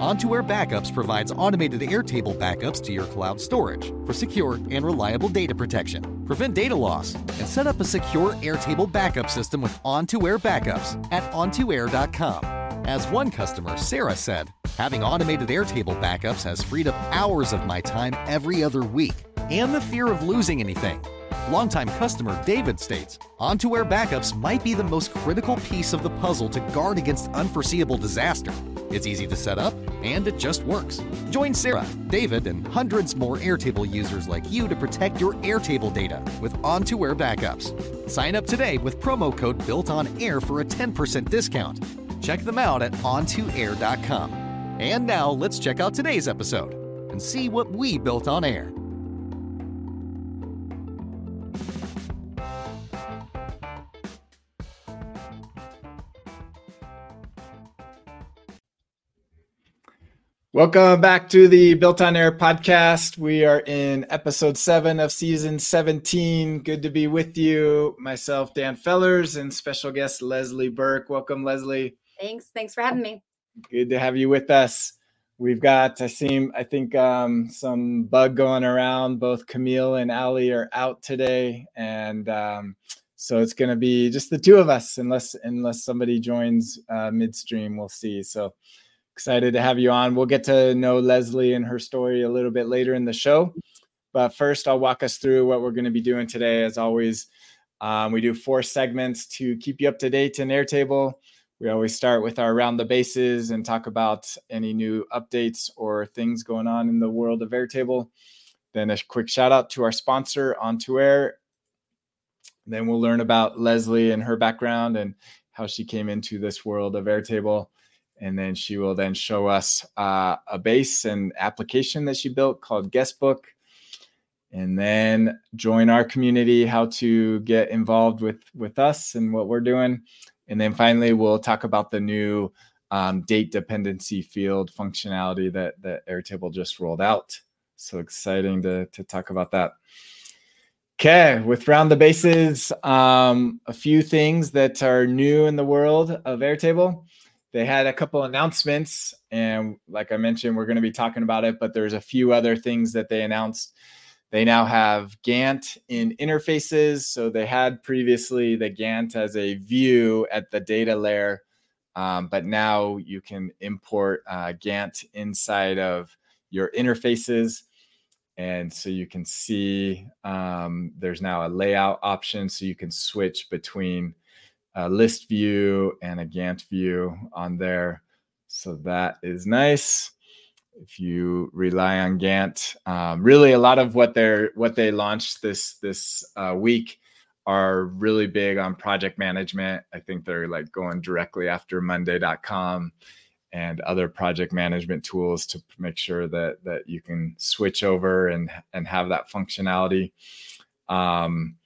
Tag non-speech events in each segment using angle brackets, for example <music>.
On2 Air Backups provides automated Airtable backups to your cloud storage for secure and reliable data protection. Prevent data loss and set up a secure Airtable backup system with On2 Air Backups at on2air.com. As one customer, Sarah, said, having automated Airtable backups has freed up hours of my time every other week and the fear of losing anything. Longtime customer David states On2 Air backups might be the most critical piece of the puzzle to guard against unforeseeable disaster. It's easy to set up, and it just works. Join Sarah, David, and hundreds more Airtable users like you to protect your Airtable data with On2 Air backups. Sign up today with promo code Built On Air for a 10% discount. Check them out at on2air.com. And now let's check out today's episode and see what we built on air. Welcome back to the Built on Air podcast. We are in episode seven of season 17. Good to be with you. Myself, Dan Fellars, and special guest Leslie Burke. Welcome, Leslie. Thanks. Thanks for having me. Good to have you with us. We've got, I seem, I think um, some bug going around. Both Camille and Ali are out today. And um, so it's going to be just the two of us, unless unless somebody joins uh, midstream. We'll see. So excited to have you on. We'll get to know Leslie and her story a little bit later in the show. But first, I'll walk us through what we're going to be doing today. As always, um, we do four segments to keep you up to date in Airtable. We always start with our round the bases and talk about any new updates or things going on in the world of Airtable. Then a quick shout out to our sponsor, On2 Air. Then we'll learn about Leslie and her background and how she came into this world of Airtable and then she will then show us uh, a base and application that she built called guestbook. And then join our community how to get involved with with us and what we're doing. And then finally we'll talk about the new um, date dependency field functionality that that airtable just rolled out. So exciting to to talk about that. Okay with round the bases um, a few things that are new in the world of airtable they had a couple announcements and like i mentioned we're going to be talking about it but there's a few other things that they announced. They now have gantt in interfaces. So they had previously the gantt as a view at the data layer um, but now you can import uh, gantt inside of your interfaces. And so you can see um, there's now a layout option so you can switch between a list view and a Gantt view on there. So that is nice. If you rely on Gantt, um, really a lot of what they're what they launched this this uh, week are really big on project management. I think they're like going directly after Monday.com and other project management tools to make sure that that you can switch over and and have that functionality. Um,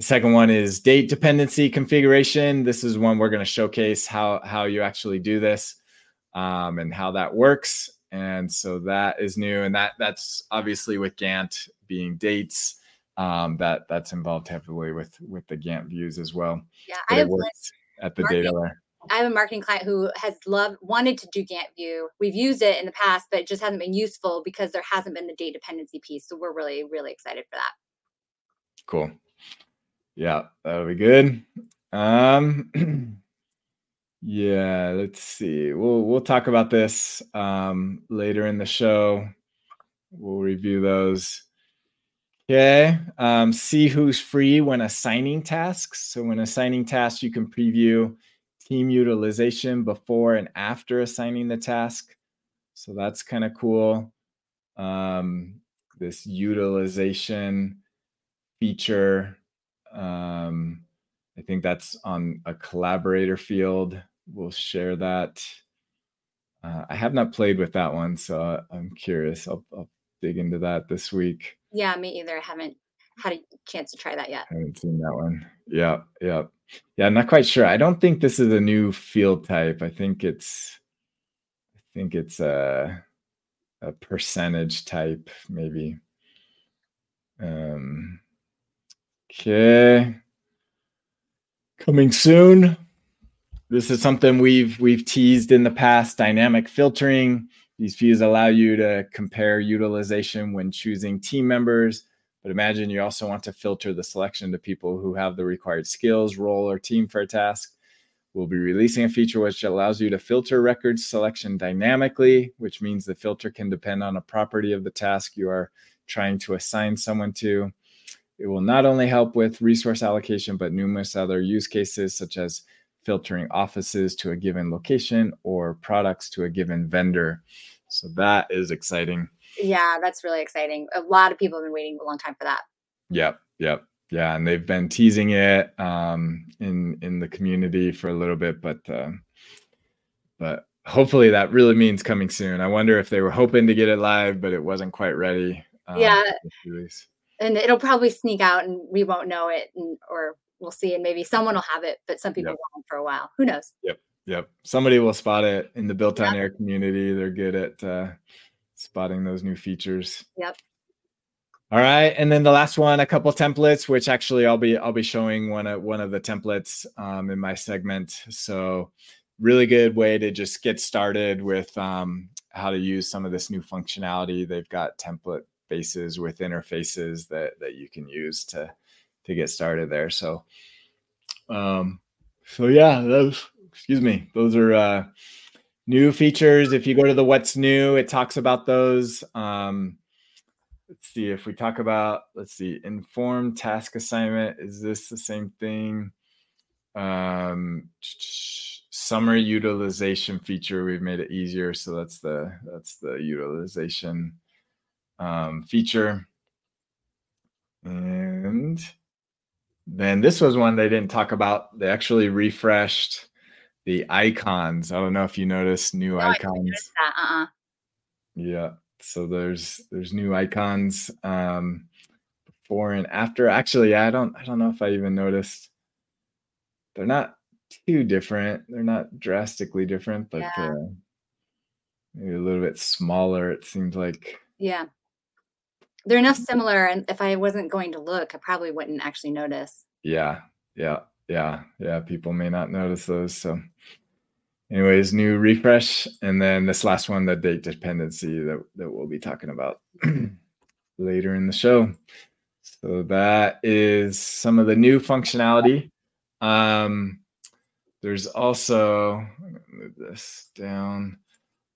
the second one is date dependency configuration. This is one we're going to showcase how, how you actually do this um, and how that works. And so that is new. And that that's obviously with Gantt being dates. Um, that that's involved heavily with with the Gantt views as well. Yeah, I have at the data layer. I have a marketing client who has loved wanted to do Gantt view. We've used it in the past, but it just hasn't been useful because there hasn't been the date dependency piece. So we're really, really excited for that. Cool. Yeah, that'll be good. Um, <clears throat> yeah, let's see. We'll we'll talk about this um, later in the show. We'll review those. Okay. Um, see who's free when assigning tasks. So when assigning tasks, you can preview team utilization before and after assigning the task. So that's kind of cool. Um, this utilization feature um, I think that's on a collaborator field. We'll share that. Uh, I have not played with that one, so I'm curious. I'll, I'll dig into that this week. Yeah, me either. I haven't had a chance to try that yet. I haven't seen that one. Yeah, yeah, yeah. I'm not quite sure. I don't think this is a new field type. I think it's, I think it's a, a percentage type, maybe. Um. Okay. Coming soon. This is something we've we've teased in the past. Dynamic filtering. These views allow you to compare utilization when choosing team members but imagine you also want to filter the selection to people who have the required skills, role, or team for a task. We'll be releasing a feature which allows you to filter record selection dynamically, which means the filter can depend on a property of the task you are trying to assign someone to. It will not only help with resource allocation, but numerous other use cases, such as filtering offices to a given location or products to a given vendor. So that is exciting. Yeah, that's really exciting. A lot of people have been waiting a long time for that. Yep, yep, yeah, and they've been teasing it um, in in the community for a little bit, but uh, but hopefully that really means coming soon. I wonder if they were hoping to get it live, but it wasn't quite ready. Um, yeah, and it'll probably sneak out, and we won't know it, and, or we'll see, and maybe someone will have it, but some people yep. won't for a while. Who knows? Yep, yep. Somebody will spot it in the built on yep. air community. They're good at. Uh, spotting those new features. Yep. All right, and then the last one, a couple templates, which actually I'll be I'll be showing one of one of the templates um, in my segment. So, really good way to just get started with um, how to use some of this new functionality. They've got template bases with interfaces that that you can use to to get started there. So, um, so yeah, those excuse me, those are uh, new features. If you go to the what's new, it talks about those. Um, let's see if we talk about, let's see, informed task assignment. Is this the same thing? Um, summary utilization feature. We've made it easier. So that's the, that's the utilization um, feature. And then this was one they didn't talk about. They actually refreshed the icons. I don't know if you noticed new no, icons. Uh-uh. Yeah. So there's there's new icons um before and after. Actually, I don't I don't know if I even noticed. They're not too different. They're not drastically different, but yeah. uh, maybe a little bit smaller. It seems like. Yeah. They're enough similar, and if I wasn't going to look, I probably wouldn't actually notice. Yeah, yeah yeah, yeah, people may not notice those. So, anyways, new refresh, and then this last one, the date dependency that that we'll be talking about <clears throat> later in the show. So that is some of the new functionality. Um, there's also move this down.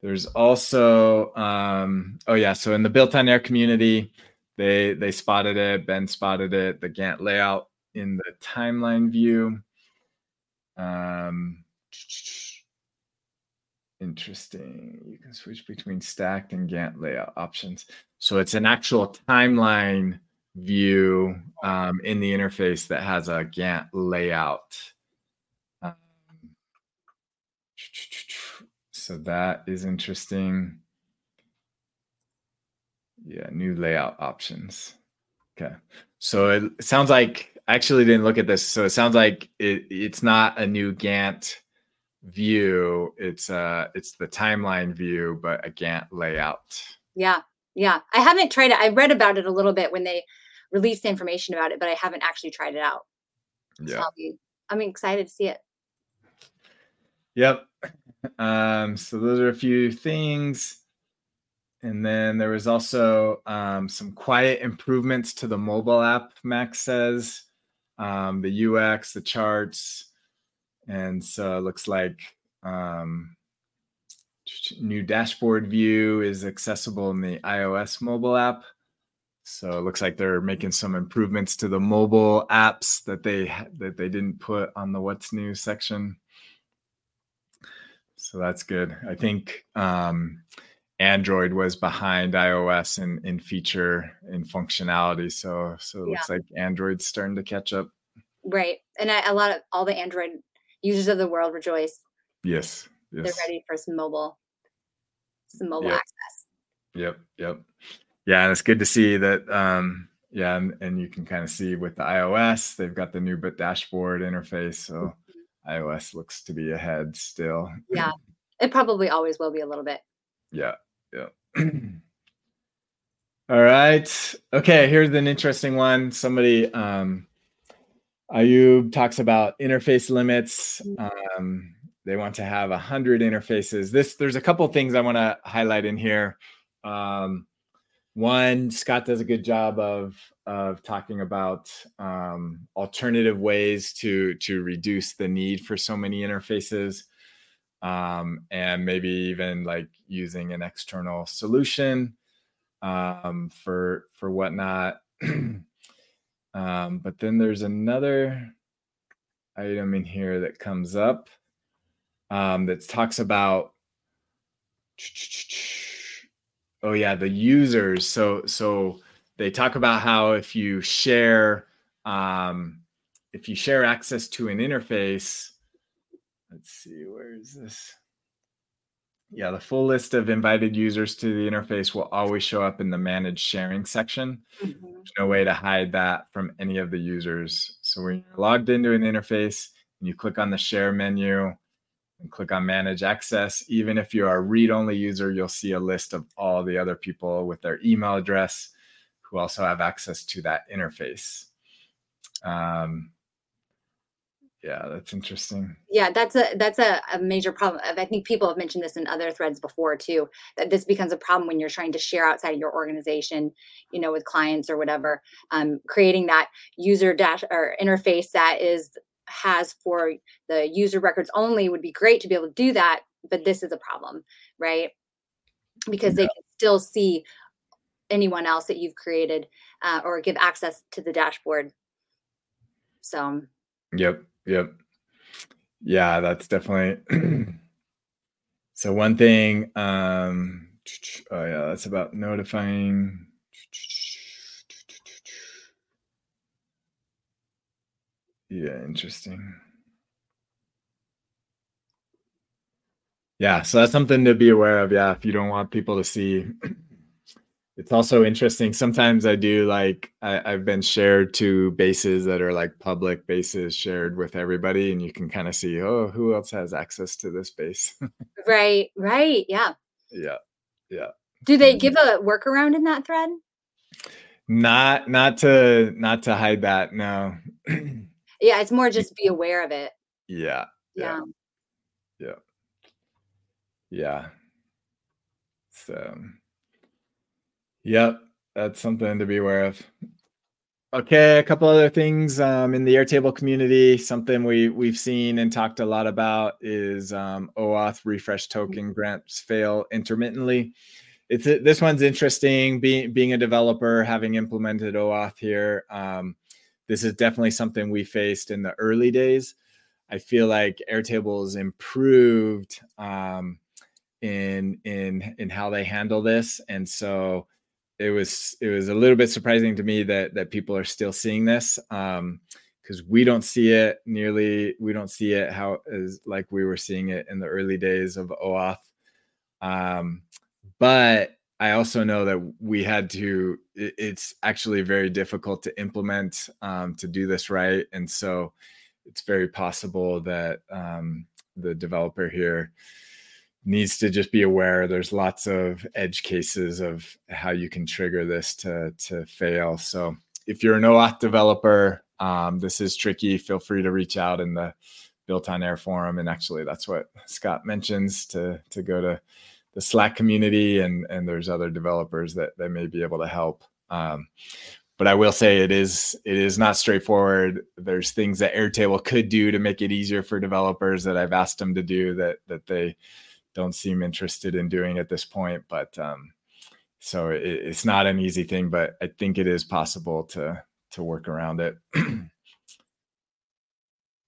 There's also um, oh yeah, so in the built on air community, they they spotted it. Ben spotted it. The Gantt layout in the timeline view. Um, interesting. You can switch between stacked and Gantt layout options. So it's an actual timeline view um, in the interface that has a Gantt layout. Um, so that is interesting. Yeah, new layout options. Okay. So it sounds like I actually didn't look at this. So it sounds like it, it's not a new Gantt view. It's uh it's the timeline view, but a Gantt layout. Yeah. Yeah. I haven't tried it. I read about it a little bit when they released the information about it, but I haven't actually tried it out. Yeah. So be, I'm excited to see it. Yep. Um, so those are a few things. And then there was also um, some quiet improvements to the mobile app, Max says um, the UX, the charts, and so it looks like um, new dashboard view is accessible in the iOS mobile app. So it looks like they're making some improvements to the mobile apps that they that they didn't put on the what's new section. So that's good. I think um, Android was behind iOS in, in feature and functionality. So so it yeah. looks like Android's starting to catch up. Right. And I, a lot of all the Android users of the world rejoice. Yes. yes. They're ready for some mobile. some mobile Yep. access. Yep, yep. Yeah, and it's good to see that. Um, yeah, and, and you can kind of see with the iOS, they've got the new bit dashboard interface. So iOS looks to be ahead still. Yeah. <laughs> It probably always will be a little bit. Yeah, yeah. <clears throat> All right. Okay, here's an interesting one. Somebody um Ayub talks about interface limits. Um, they want to have a hundred interfaces. This there's a couple things I want to highlight in here. Um, one, Scott does a good job of of talking about um, alternative ways to to reduce the need for so many interfaces, um, and maybe even like using an external solution um, for for whatnot. <clears throat> um, but then there's another item in here that comes up um, that talks about oh yeah the users. So so they talk about how if you share um, if you share access to an interface let's see where is this? Yeah the full list of invited users to the interface will always show up in the manage sharing section. Mhm. there's no way to hide that from any of the users. So when you're logged into an interface and you click on the share menu and click on manage access even if you're a read-only user you'll see a list of all the other people with their email address who also have access to that interface um, yeah that's interesting Yeah, that's a that's a, a major problem. I think people have mentioned this in other threads before too. That this becomes a problem when you're trying to share outside of your organization, you know, with clients or whatever. Um, creating that user dash or interface that is has for the user records only would be great to be able to do that, but this is a problem, right? Because they can still see anyone else that you've created uh, or give access to the dashboard. So Yep, yep. Yeah, that's definitely <clears throat> so one thing um <tsk> oh yeah, that's about notifying Yeah, interesting. Yeah, so that's something to be aware of. Yeah, if you don't want people to see. <clears throat> It's also interesting. Sometimes I do like I, I've been shared to bases that are like public bases shared with everybody, and you can kind of see, oh, who else has access to this base? <laughs> right, right, yeah. yeah, yeah. Do they mm-hmm. give a workaround in that thread? Not not to not to hide that. No. <clears throat> Yeah, it's more just be aware of it. yeah, Yeah. yeah, yeah. So, yep, that's something to be aware of. Okay, a couple other things um, in the Airtable community. Something we we've seen and talked a lot about is um, OAuth refresh token grants fail intermittently. It's this one's interesting. Being being a developer, having implemented OAuth here, um, this is definitely something we faced in the early days. I feel like Airtable Airtable's improved um, in in in how they handle this, and so it was it was a little bit surprising to me that that people are still seeing this because we don't see it nearly we don't see it how as like we were seeing it in the early days of OAuth. Um, but I also know that we had to. It- It's actually very difficult to implement um, to do this right, and so it's very possible that um, the developer here needs to just be aware. There's lots of edge cases of how you can trigger this to to fail. So if you're an OAuth developer um, this is tricky. Feel free to reach out in the built on air forum and actually that's what scott mentions to to go to the slack community and and there's other developers that that may be able to help um, but I will say it is it is not straightforward. There's things that Airtable could do to make it easier for developers that I've asked them to do that that they don't seem interested in doing at this point. But um, so it, it's not an easy thing, but I think it is possible to to work around it. <clears throat>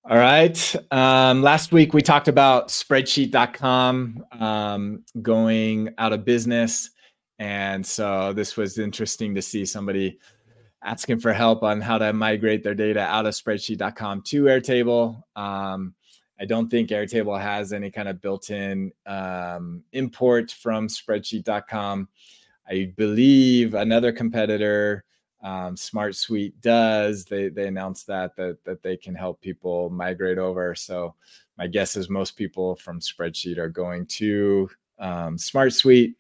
All right. Um, last week we talked about spreadsheet.com um, going out of business. And so this was interesting to see somebody asking for help on how to migrate their data out of spreadsheet.com to Airtable. Um, I don't think Airtable has any kind of built-in um, import from Spreadsheet.com. I believe another competitor, um, Smart Suite, does. They they announced that that that they can help people migrate over. So my guess is most people from Spreadsheet are going to um, Smart Suite,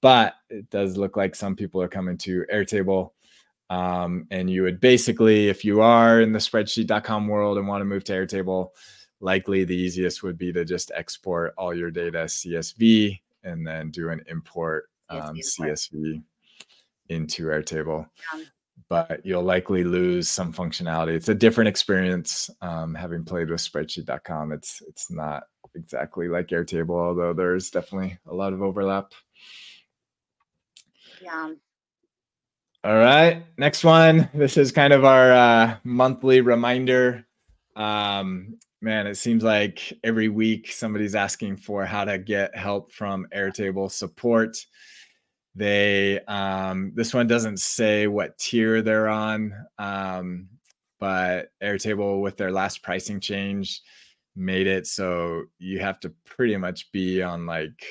but it does look like some people are coming to Airtable. Um, and you would basically, if you are in the spreadsheet.com world and want to move to Airtable, likely the easiest would be to just export all your data CSV and then do an import um, CSV into Airtable. But you'll likely lose some functionality. It's a different experience. Um, having played with spreadsheet.com, it's it's not exactly like Airtable, although there's definitely a lot of overlap. Yeah. All right, next one. This is kind of our uh, monthly reminder. Um, man, it seems like every week somebody's asking for how to get help from Airtable support. They um, this one doesn't say what tier they're on, um, but Airtable with their last pricing change made it so you have to pretty much be on like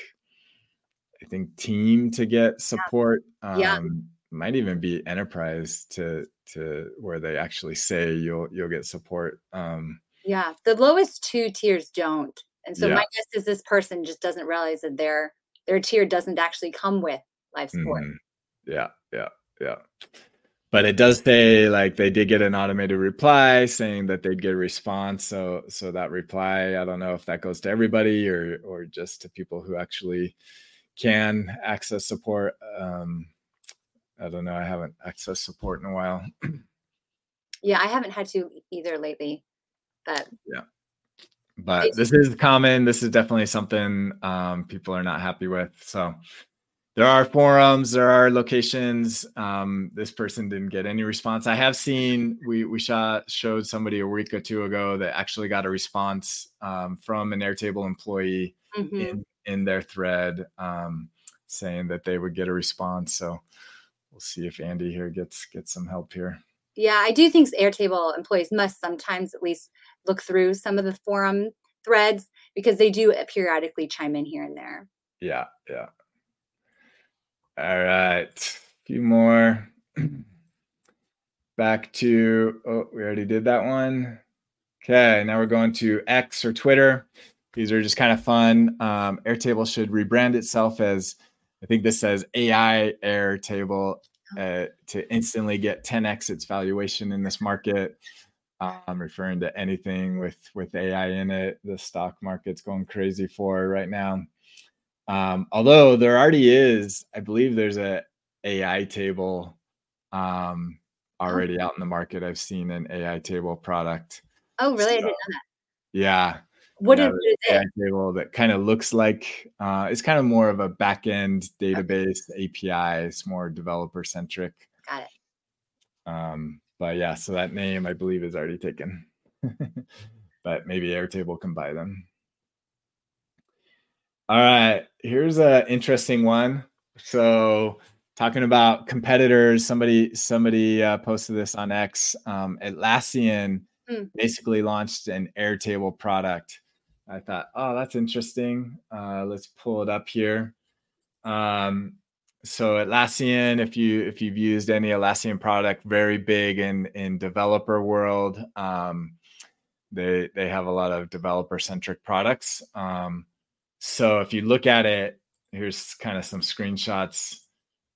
I think team to get support. Yeah. yeah. Um, might even be enterprise to to where they actually say you'll you'll get support. Um, yeah, the lowest two tiers don't, and so yeah. my guess is this person just doesn't realize that their their tier doesn't actually come with live support. Mm-hmm. Yeah, yeah, yeah. But it does say like they did get an automated reply saying that they'd get a response. So so that reply, I don't know if that goes to everybody or or just to people who actually can access support. Um, I don't know. I haven't accessed support in a while. <clears throat> yeah, I haven't had to either lately. But yeah, but this is common. This is definitely something um, people are not happy with. So there are forums, there are locations. Um, this person didn't get any response. I have seen we we shot showed somebody a week or two ago that actually got a response um, from an Airtable employee mm-hmm. in in their thread um, saying that they would get a response. So we'll see if Andy here gets gets some help here. Yeah, I do think Airtable employees must sometimes at least look through some of the forum threads because they do periodically chime in here and there. Yeah, yeah. All right, a few more. <clears throat> Back to oh, we already did that one. Okay, now we're going to X or Twitter. These are just kind of fun. Um, Airtable should rebrand itself as I think this says AI Airtable uh, to instantly get 10x its valuation in this market. I'm referring to anything with with AI in it. The stock market's going crazy for right now. Um, although there already is, I believe there's a AI table um, oh. already out in the market. I've seen an AI table product. Oh, really? So, I didn't know that. Yeah, what is it? AI Table that kind of looks like uh, it's kind of more of a back end database okay. API. It's more developer centric. Got it. Um, but yeah, so that name I believe is already taken, <laughs> but maybe Airtable can buy them. All right, here's an interesting one. So talking about competitors, somebody somebody uh, posted this on X. Um, Atlassian mm. basically launched an Airtable product I thought, oh, that's interesting. Uh, let's pull it up here. Um, so Atlassian, if you if you've used any Atlassian product, very big in in developer world. Um, they they have a lot of developer centric products. Um, so if you look at it, here's kind of some screenshots.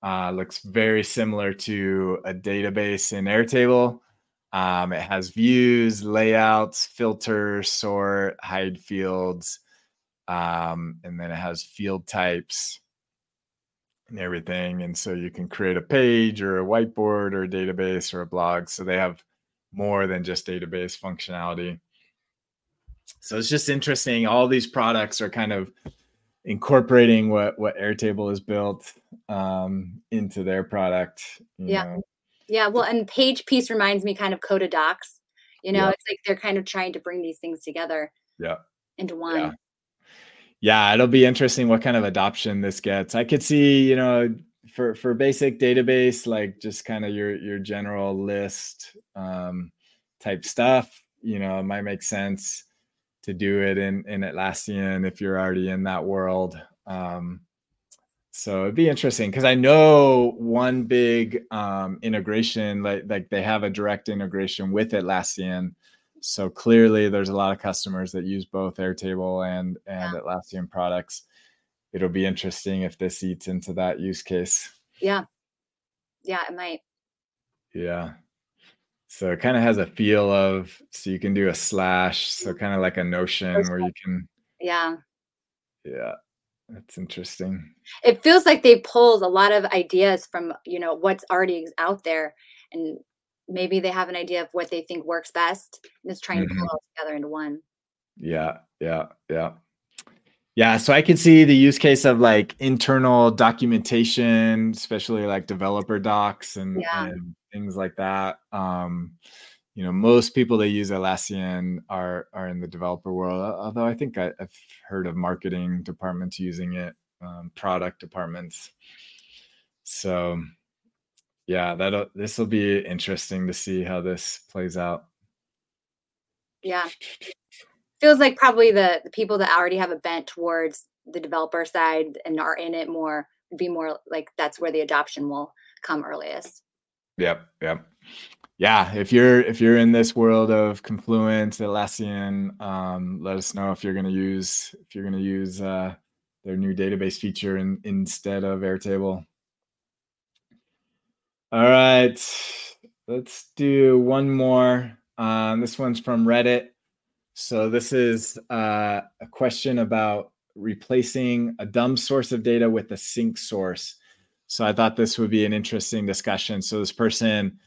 Uh, looks very similar to a database in Airtable. Um, it has views, layouts, filter, sort, hide fields, um, and then it has field types and everything. And so you can create a page or a whiteboard or a database or a blog. So they have more than just database functionality. So it's just interesting. All these products are kind of incorporating what what Airtable has built um, into their product. yeah. Know. Yeah, well, and page piece reminds me kind of Coda Docs. You know, yeah. it's like they're kind of trying to bring these things together. Yeah. Into one. Yeah. yeah, it'll be interesting what kind of adoption this gets. I could see, you know, for for basic database, like just kind of your your general list um, type stuff. You know, it might make sense to do it in in Atlassian if you're already in that world. Um, so it'd be interesting because I know one big um, integration, like like they have a direct integration with Atlassian. So clearly, there's a lot of customers that use both Airtable and and yeah. Atlassian products. It'll be interesting if this eats into that use case. Yeah, yeah, it might. Yeah. So it kind of has a feel of so you can do a slash, so kind of like a notion where you can. Yeah. Yeah. That's interesting. It feels like they pulled a lot of ideas from, you know, what's already out there and maybe they have an idea of what they think works best and it's trying mm-hmm. to pull it all together into one. Yeah, yeah, yeah. Yeah, so I can see the use case of like internal documentation, especially like developer docs and, yeah. and things like that. Um, you know, most people that use Atlassian are are in the developer world. Although I think I, have heard of marketing departments using it, um, product departments. So, yeah, that this will be interesting to see how this plays out. Yeah, feels like probably the the people that already have a bent towards the developer side and are in it more be more like that's where the adoption will come earliest. Yep, yep yeah, if you're if you're in this world of Confluence, Atlassian, um, let us know if you're to use if you're to use uh, their new database feature in, instead of Airtable. All right, let's do one more. Um, this one's from Reddit. So this is uh, a question about replacing a dumb source of data with a sync source. So I thought this would be an interesting discussion. So this person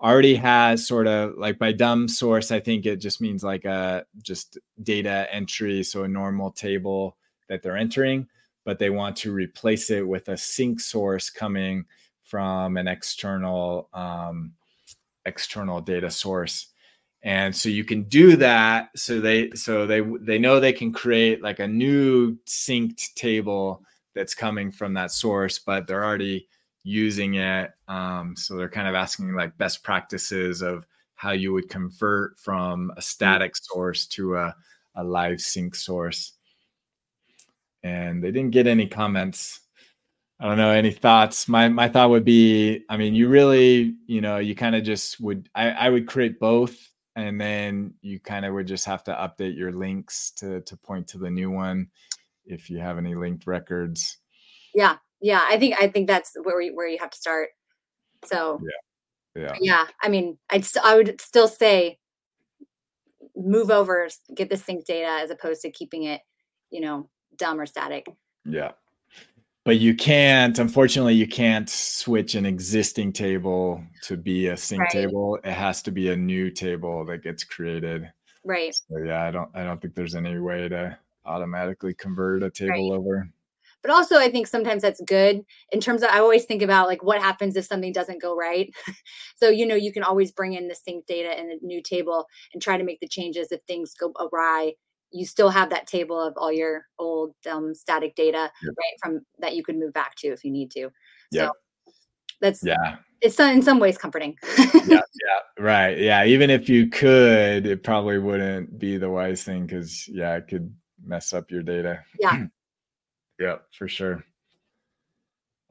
already has sort of like by dumb source, I think it just means like a just data entry, so a normal table that they're entering, but they want to replace it with a sync source coming from an external um, external data source and so you can do that so they so they they know they can create like a new synced table that's coming from that source but they're already using it. Um, so they're kind of asking like best practices of how you would convert from a mm. static source to a, a live sync source. And they didn't get any comments. I don't know any thoughts. My my thought would be, I mean, you really, you know, you kind of just would I, I would create both and then you kind of would just have to update your links to to point to the new one if you have any linked records. Yeah, yeah i think i think that's where you, where you have to start. So yeah yeah. yeah i mean i'd i would still say move over get the sync data as opposed to keeping it you know dumb or static. Yeah. But you can't unfortunately you can't switch an existing table to be a sync right. table. It has to be a new table that gets created. Right. So yeah i don't i don't think there's any way to automatically convert a table right. over. But also i think sometimes that's good in terms of i always think about like what happens if something doesn't go right? <laughs> So you know you can always bring in the sync data in a new table and try to make the changes if things go awry. You still have that table of all your old um, static data yep. right from that you could move back to if you need to. Yeah so that's yeah. it's in some ways comforting. Yeah <laughs> yeah right yeah even if you could it probably wouldn't be the wise thing because yeah it could mess up your data yeah <clears throat> Yeah, for sure.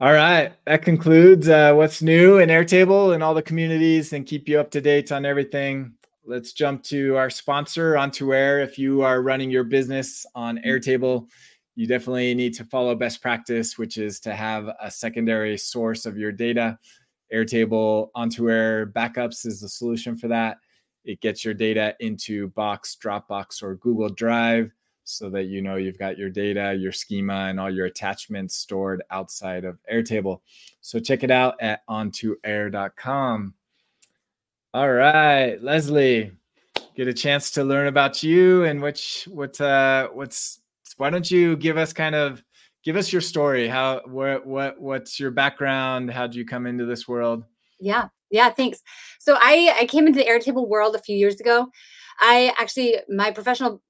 All right, that concludes uh, what's new in Airtable and all the communities, and keep you up to date on everything. Let's jump to our sponsor, On2Air. If you are running your business on Airtable, you definitely need to follow best practice, which is to have a secondary source of your data. Airtable On2Air backups is the solution for that. It gets your data into Box, Dropbox, or Google Drive so that you know you've got your data, your schema, and all your attachments stored outside of Airtable. So check it out at on2air.com. All right, Leslie, get a chance to learn about you and which what uh what's why don't you give us kind of give us your story? How what what what's your background? How did you come into this world? Yeah yeah thanks. So i i came into the airtable world a few years ago. I actually my professional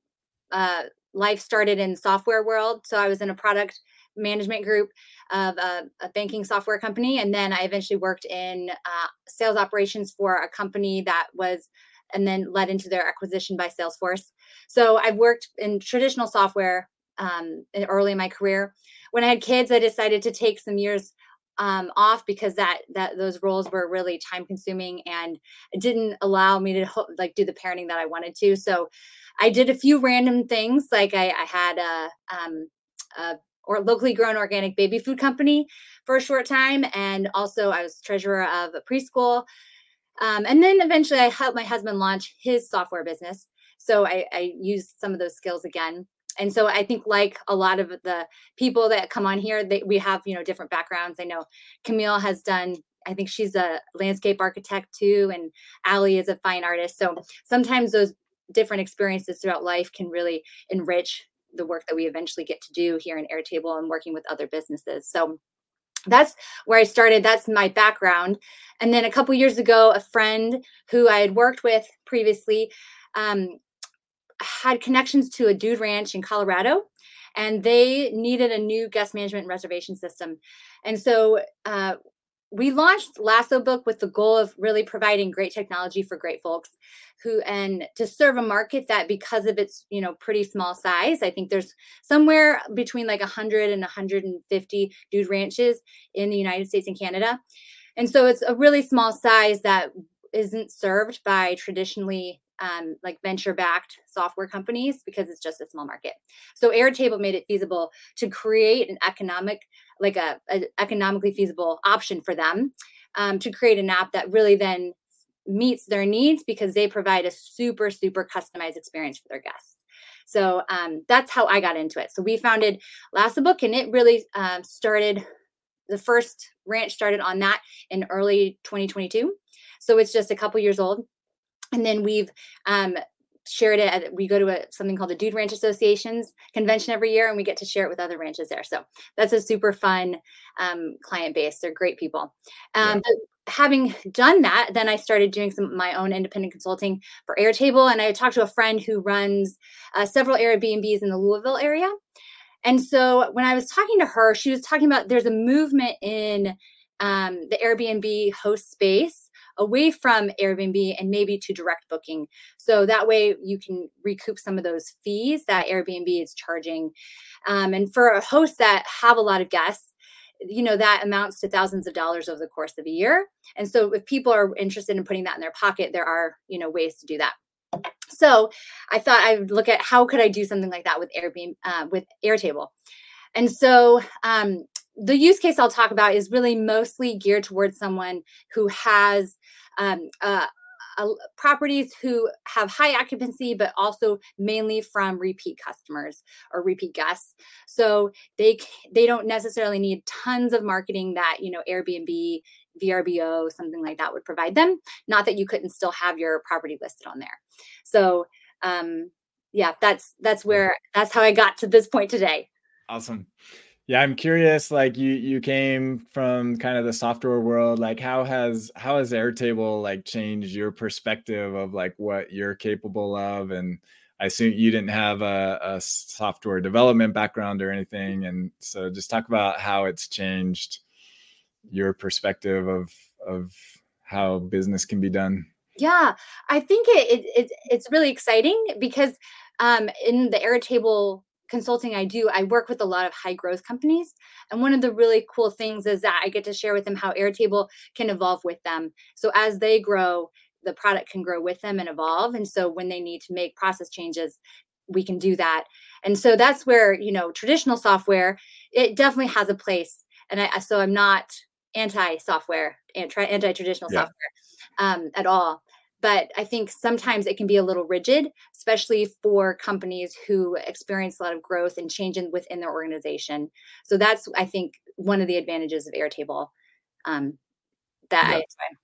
uh, life started in software world. So I was in a product management group of a, a banking software company, and then I eventually worked in uh, sales operations for a company that was and then led into their acquisition by Salesforce. So I've worked in traditional software um, early in my career. When I had kids, I decided to take some years um, off because that that those roles were really time consuming and it didn't allow me to like do the parenting that I wanted to. So I did a few random things like I, I had a, um, a or locally grown organic baby food company for a short time, and also I was treasurer of a preschool. Um, and then eventually I helped my husband launch his software business. So I, I used some of those skills again and so i think like a lot of the people that come on here they, we have you know different backgrounds i know camille has done i think she's a landscape architect too and ali is a fine artist so sometimes those different experiences throughout life can really enrich the work that we eventually get to do here in airtable and working with other businesses so that's where I started. That's my background. And then a couple years ago, a friend who I had worked with previously um, had connections to a dude ranch in Colorado and they needed a new guest management and reservation system. And so uh, we launched Lasso Book with the goal of really providing great technology for great folks who and to serve a market that because of its you know pretty small size i think there's somewhere between like 100 and 150 dude ranches in the united states and canada and so it's a really small size that isn't served by traditionally um, like venture backed software companies because it's just a small market. So Airtable made it feasible to create an economic, like a, a economically feasible option for them um, to create an app that really then meets their needs because they provide a super super customized experience for their guests. So um, that's how I got into it. So we founded Lasso Book, and it really um, started. The first ranch started on that in early 2022. So it's just a couple years old and then we've um, shared it at, we go to a something called the dude ranch associations convention every year and we get to share it with other ranches there. So that's a super fun um, client base. They're great people. Um, yeah. having done that then i started doing some my own independent consulting for airtable and i talked to a friend who runs uh, several airbnbs in the louisville area. And so when i was talking to her she was talking about there's a movement in um, the airbnb host space away from Airbnb and maybe to direct booking. So that way you can recoup some of those fees that Airbnb is charging. Um, and for a host that have a lot of guests, you know that amounts to thousands of dollars over the course of a year and so if people are interested in putting that in their pocket there are you know ways to do that so i thought i would look at how could i do something like that with airbnb uh, with airtable and so um, the use case I'll talk about is really mostly geared towards someone who has um, uh, uh, properties who have high occupancy, but also mainly from repeat customers or repeat guests. So they they don't necessarily need tons of marketing that you know Airbnb, VRBO, something like that would provide them. Not that you couldn't still have your property listed on there. So um, yeah, that's that's where that's how I got to this point today. Awesome. Yeah, I'm curious. Like you, you came from kind of the software world. Like, how has how has Airtable like changed your perspective of like what you're capable of? And I assume you didn't have a, a software development background or anything. And so, just talk about how it's changed your perspective of of how business can be done. Yeah, I think it, it, it it's really exciting because um, in the Airtable consulting I do, I work with a lot of high growth companies. And one of the really cool things is that I get to share with them how Airtable can evolve with them. So as they grow, the product can grow with them and evolve. And so when they need to make process changes, we can do that. And so that's where, you know, traditional software, it definitely has a place. And I, so I'm not anti software, anti anti traditional yeah. software um, at all but I think sometimes it can be a little rigid, especially for companies who experience a lot of growth and change in, within their organization. So that's, I think, one of the advantages of Airtable um, that yeah. I enjoy.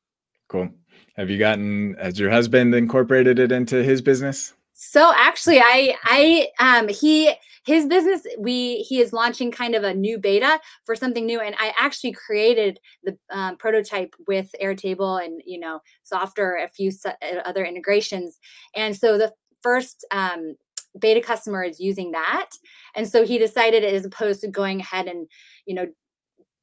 Cool. Have you gotten, has your husband incorporated it into his business? So actually, I I um he his business we he is launching kind of a new beta for something new, and I actually created the um, prototype with Airtable and you know software, a few uh, other integrations, and so the first um, beta customer is using that, and so he decided as opposed to going ahead and you know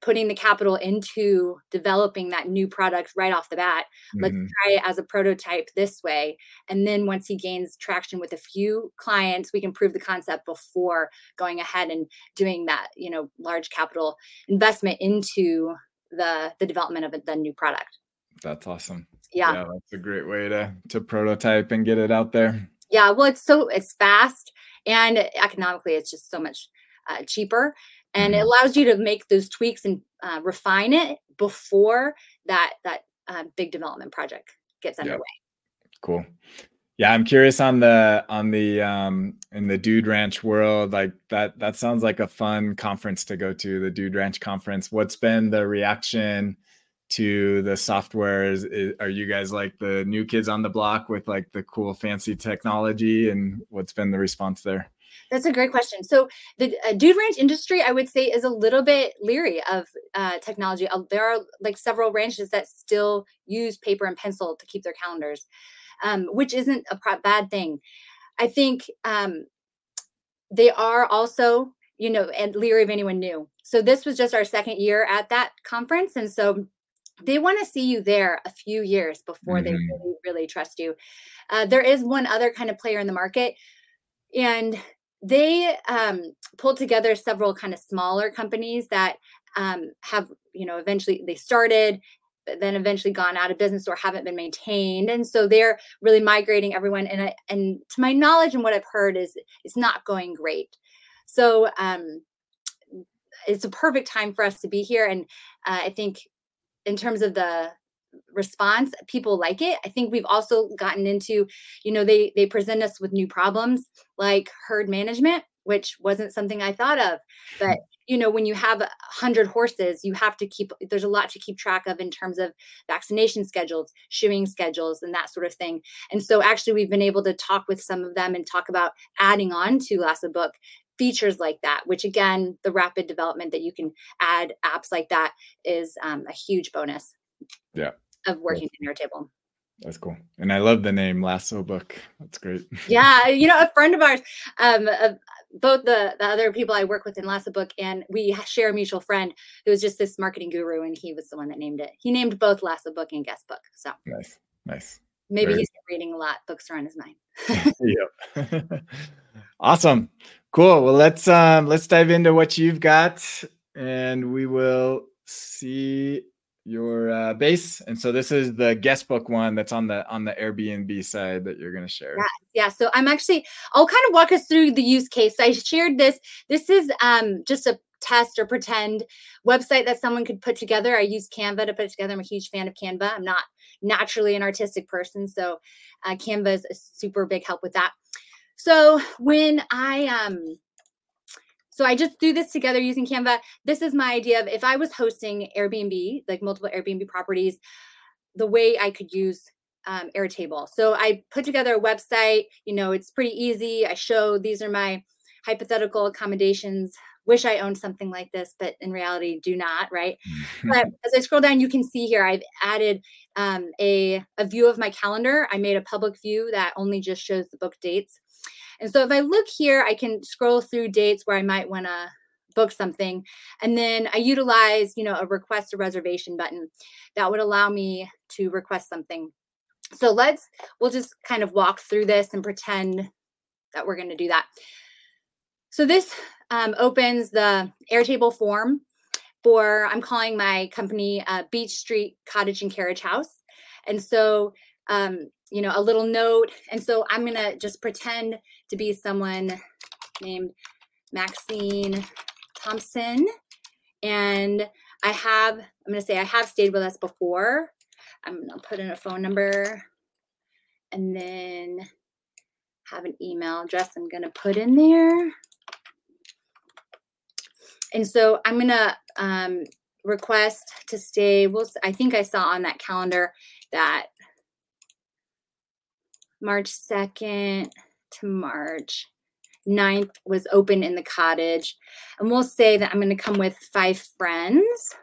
putting the capital into developing that new product right off the bat. Let's Mhm. try it as a prototype this way. And then once he gains traction with a few clients, we can prove the concept before going ahead and doing that, you know, large capital investment into the the development of the new product. That's awesome. Yeah. that's a great way to to prototype and get it out there. Yeah. Well, it's so it's fast and economically it's just so much uh, cheaper. And it Mhm. allows you to make those tweaks and uh, refine it before that that uh, big development project gets underway. Cool. Yeah, I'm curious on the on the um in the Dude Ranch world. Like that that sounds like a fun conference to go to, the Dude Ranch conference. What's been the reaction to the software? Is, is- are you guys like the new kids on the block with like the cool fancy technology and what's been the response there? That's a great question. So the uh, dude ranch industry, I would say, is a little bit leery of uh, technology. Uh, there are like several ranches that still use paper and pencil to keep their calendars, um, which isn't a pro- bad thing. I think um, they are also, you know, and leery of anyone new. So this was just our second year at that conference, and so they want to see you there a few years before they Mhm. really, really trust you. Uh, there is one other kind of player in the market, and they um, pulled together several kind of smaller companies that um, have, you know, eventually they started, but then eventually gone out of business or haven't been maintained, and so they're really migrating everyone. And I, and to my knowledge and what I've heard is it's not going great. So um, it's a perfect time for us to be here, and uh, I think in terms of the response people like it. I think we've also gotten into you know they they present us with new problems like herd management which wasn't something i thought of. But you know when you have a hundred horses you have to keep there's a lot to keep track of in terms of vaccination schedules shoeing schedules and that sort of thing. And so actually we've been able to talk with some of them and talk about adding on to Lasso Book features like that which again the rapid development that you can add apps like that is um, a huge bonus Yeah. of working in table That's cool. And I love the name Lasso Book. That's great. <laughs> Yeah, you know, a friend of ours, um, uh, both the the other people I work with in Lasso Book, and we share a mutual friend who was just this marketing guru, and he was the one that named it. He named both Lasso Book and Guest Book, so Nice. Nice. maybe Very he's reading a lot. Books are on his mind. <laughs> yep. <laughs> awesome. Cool. Well, let's um let's dive into what you've got and we will see your uh, base. And so this is the guest book one that's on the on the Airbnb side that you're going to share. Yeah. Yeah, so I'm actually I'll kind of walk us through the use case. I shared this. This is um just a test or pretend website that someone could put together. I use Canva to put it together. I'm a huge fan of Canva. I'm not naturally an artistic person, so uh, Canva is a super big help with that. So when I um so I just threw this together using Canva. This is my idea of if I was hosting Airbnb, like multiple Airbnb properties, the way I could use um, Airtable. So I put together a website. You know, it's pretty easy. I show these are my hypothetical accommodations. Wish I owned something like this, but in reality, do not. Right. but as I scroll down, you can see here I've added um, a a view of my calendar. I made a public view that only just shows the book dates. And so if I look here, I can scroll through dates where I might want to book something. And then I utilize, you know, a request a reservation button that would allow me to request something. So let's, we'll just kind of walk through this and pretend that we're going to do that. So this um, opens the Airtable form for, I'm calling my company uh, Beach Street Cottage and Carriage House. And so, um, you know, a little note. And so I'm going to just pretend to be someone named Maxine Thompson. And I have, I'm going to say I have stayed with us before. I'm going to put in a phone number and then have an email address I'm going to put in there. And so I'm going to um, request to stay. Well, I think I saw on that calendar that March 2nd to March 9th was open in the cottage. And we'll say that I'm going to come with five friends.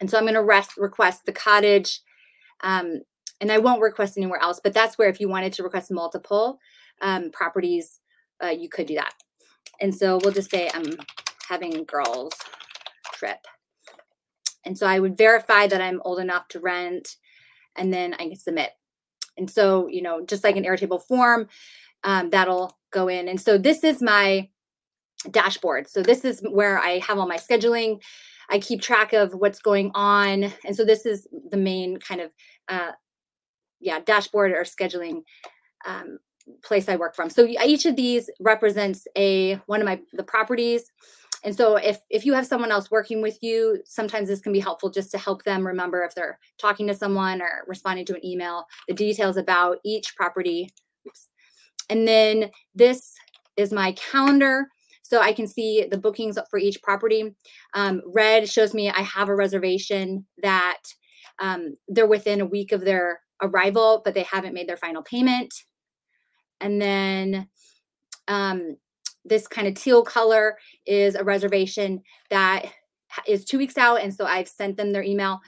And so I'm going to rest, request the cottage. Um, and I won't request anywhere else, but that's where if you wanted to request multiple um, properties, uh, you could do that. And so we'll just say I'm having a girls trip. And so I would verify that I'm old enough to rent and then I can submit. And so, you know, just like an Airtable form, um, that'll go in. And so this is my dashboard. So this is where I have all my scheduling. I keep track of what's going on. And so this is the main kind of, uh, yeah, dashboard or scheduling um, place I work from. So each of these represents a one of my the properties. And so if if you have someone else working with you, sometimes this can be helpful just to help them remember if they're talking to someone or responding to an email, the details about each property. Oops. And then this is my calendar. So I can see the bookings for each property. Um, red shows me I have a reservation that um, they're within a week of their arrival, but they haven't made their final payment. And then um, this kind of teal color is a reservation that is two weeks out. And so I've sent them their email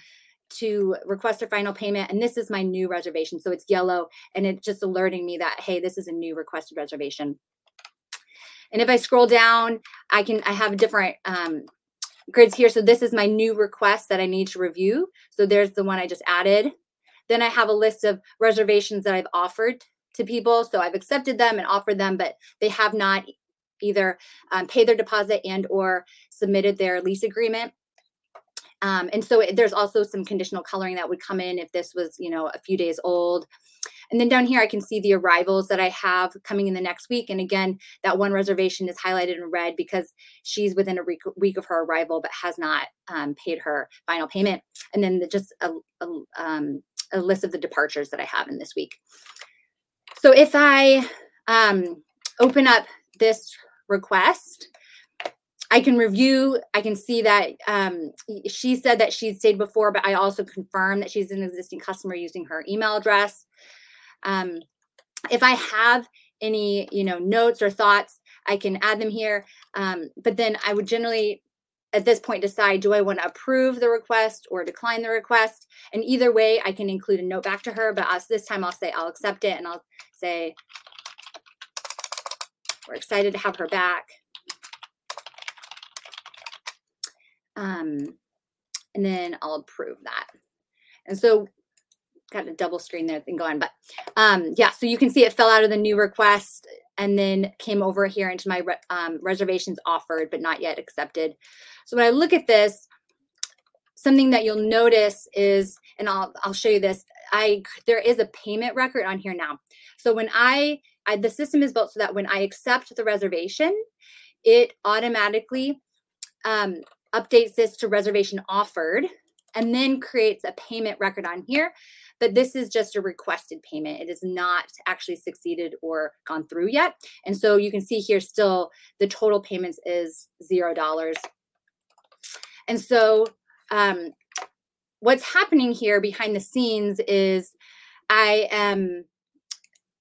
to request their final payment. And this is my new reservation. So it's yellow and it's just alerting me that, hey, this is a new requested reservation. And if I scroll down, I can, I have different um, grids here. So this is my new request that I need to review. So there's the one I just added. Then I have a list of reservations that I've offered to people. So I've accepted them and offered them, but they have not either um, paid their deposit and or submitted their lease agreement. Um, and so it, there's also some conditional coloring that would come in if this was, you know, a few days old. And then down here, I can see the arrivals that I have coming in the next week. And again, that one reservation is highlighted in red because she's within a week, of her arrival, but has not um, paid her final payment. And then the, just a, a, um, a list of the departures that I have in this week. So if I um, open up this request, I can review, I can see that um, she said that she'd stayed before, but I also confirm that she's an existing customer using her email address. Um, if I have any, you know, notes or thoughts, I can add them here. Um, but then I would generally, at this point, decide do I want to approve the request or decline the request? And either way, I can include a note back to her. But this time, I'll say I'll accept it and I'll say we're excited to have her back. Um, and then I'll approve that. And so got a double screen there thing going, but um, yeah, so you can see it fell out of the new request and then came over here into my re um, reservations offered, but not yet accepted. So when I look at this, something that you'll notice is, and I'll, I'll show you this, I there is a payment record on here now. So when I, I the system is built so that when I accept the reservation, it automatically um, updates this to reservation offered and then creates a payment record on here. But this is just a requested payment. It is not actually succeeded or gone through yet. And so you can see here still the total payments is zero dollars. And so um, what's happening here behind the scenes is I am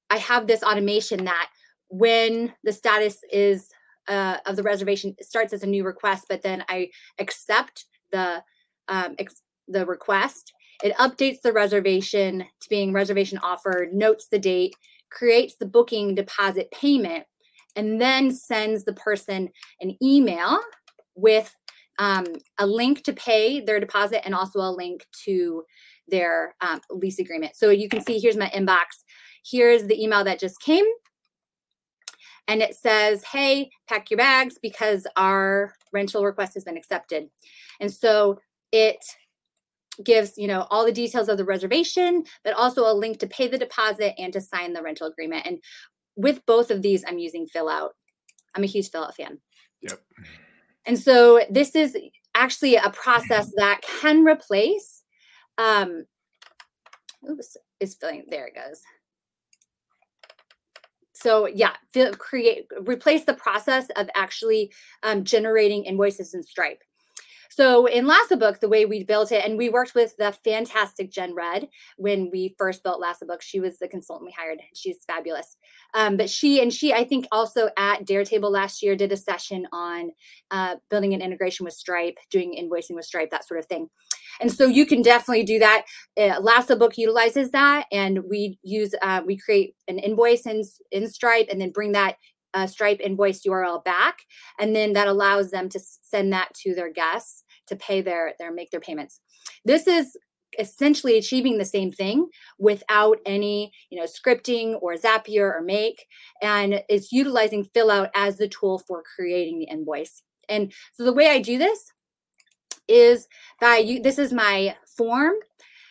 I have this automation that when the status is uh, of the reservation starts as a new request, but then I accept the um, ex- the request. It updates the reservation to being reservation offered, notes the date, creates the booking deposit payment, and then sends the person an email with um, a link to pay their deposit and also a link to their um, lease agreement. So you can see here's my inbox. Here's the email that just came and it says, hey, pack your bags because our rental request has been accepted. And so it gives, you know, all the details of the reservation, but also a link to pay the deposit and to sign the rental agreement. And with both of these, I'm using Fillout. I'm a huge Fillout fan. Yep. And so this is actually a process <clears throat> that can replace um oops, is filling there it goes so yeah create replace the process of actually um, generating invoices in stripe so in Lasso Book, the way we built it, and we worked with the fantastic Jen Red when we first built Lasso Book. She was the consultant we hired. She's fabulous. Um, but she and she, I think, also at Dare Table last year did a session on uh, building an integration with Stripe, doing invoicing with Stripe, that sort of thing. And so you can definitely do that. Uh, Book utilizes that, and we use uh, we create an invoice in in Stripe, and then bring that uh, Stripe invoice URL back, and then that allows them to send that to their guests to pay their their make their payments. This is essentially achieving the same thing without any you know scripting or zapier or make and it's utilizing Fillout as the tool for creating the invoice. And so the way i do this is by you this is my form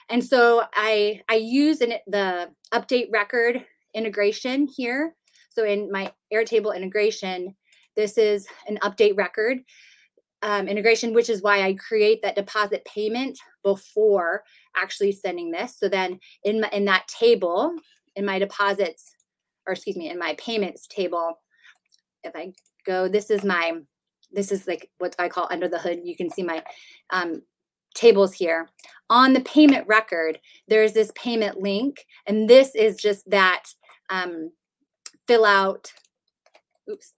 and so i i use in the update record integration here. So in my airtable integration this is an update record um, integration, which is why I create that deposit payment before actually sending this. So then in my, in that table, in my deposits, or excuse me, in my payments table, if I go, this is my, this is like what I call under the hood. You can see my um, tables here. On the payment record, there's this payment link, and this is just that um, Fillout, oops,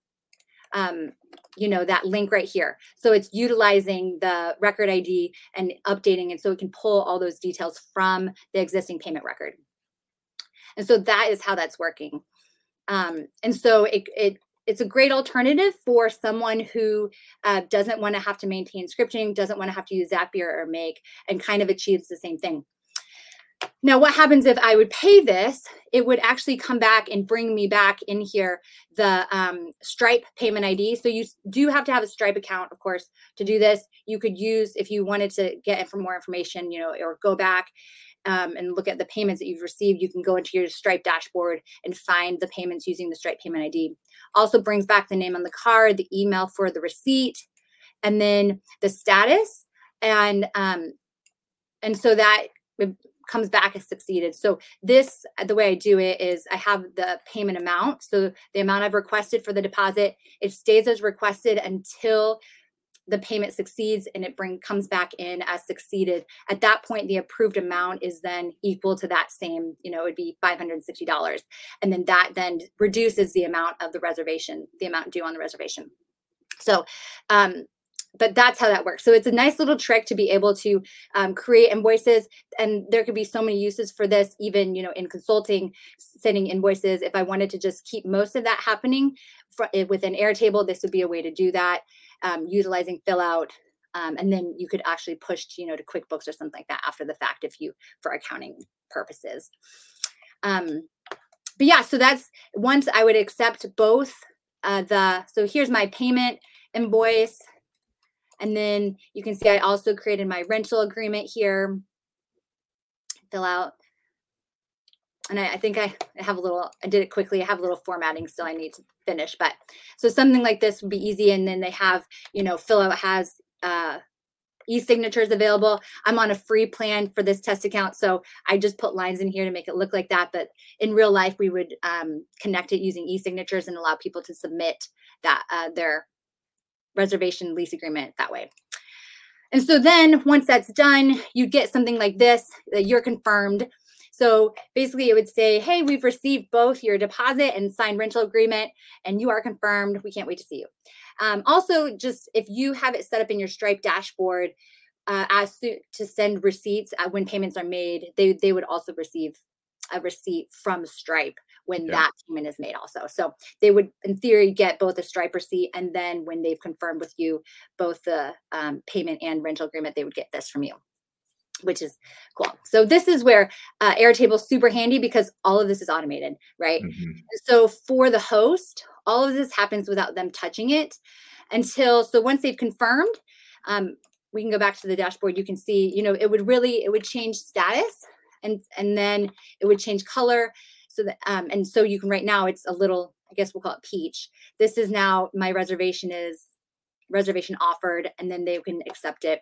um, you know that link right here. So it's utilizing the record id and updating it so it can pull all those details from the existing payment record. And so that is how that's working. Um, and so it, it it's a great alternative for someone who uh, doesn't want to have to maintain scripting doesn't want to have to use zapier or make and kind of achieves the same thing now, what happens if I would pay this? It would actually come back and bring me back in here the um, Stripe payment ID. So you do have to have a Stripe account, of course, to do this. You could use if you wanted to get for more information, you know, or go back um, and look at the payments that you've received. You can go into your Stripe dashboard and find the payments using the Stripe payment ID. Also brings back the name on the card, the email for the receipt, and then the status, and um, and so that comes back as succeeded. So this, the way I do it is I have the payment amount. So the amount I've requested for the deposit, it stays as requested until the payment succeeds and it bring comes back in as succeeded. At that point, the approved amount is then equal to that same, you know, it would be $560. And then that then reduces the amount of the reservation, the amount due on the reservation. So um, but that's how that works. So it's a nice little trick to be able to um, create invoices, and there could be so many uses for this. Even you know in consulting, sending invoices. If I wanted to just keep most of that happening for, eh, within Airtable, this would be a way to do that. Um, utilizing Fillout, um, and then you could actually push to, you know to QuickBooks or something like that after the fact if you for accounting purposes. Um, but yeah, so that's once I would accept both uh, the so here's my payment invoice and then you can see I also created my rental agreement here. Fillout. And I, I, think I have a little, I did it quickly. I have a little formatting still I need to finish. But so something like this would be easy. And then they have, you know, Fillout has uh, e-signatures available. I'm on a free plan for this test account. So I just put lines in here to make it look like that. But in real life, we would um, connect it using e-signatures and allow people to submit that uh, their reservation lease agreement that way. And so then once that's done, you get something like this that you're confirmed. So basically, it would say, Hey, we've received both your deposit and signed rental agreement, and you are confirmed. We can't wait to see you. Um, also, just if you have it set up in your Stripe dashboard uh, as to, to send receipts uh, when payments are made, they, they would also receive a receipt from Stripe when yeah. that payment is made also. So they would, in theory, get both a Stripe receipt and then when they've confirmed with you both the um, payment and rental agreement, they would get this from you which is cool. So this is where uh, Airtable is super handy because all of this is automated, right? Mm-hmm. So for the host, all of this happens without them touching it until so once they've confirmed, um, we can go back to the dashboard. You can see, you know, it would really it would change status and and then it would change color so that um, and so you can right now it's a little i guess we'll call it peach. This is now my reservation is reservation offered and then they can accept it.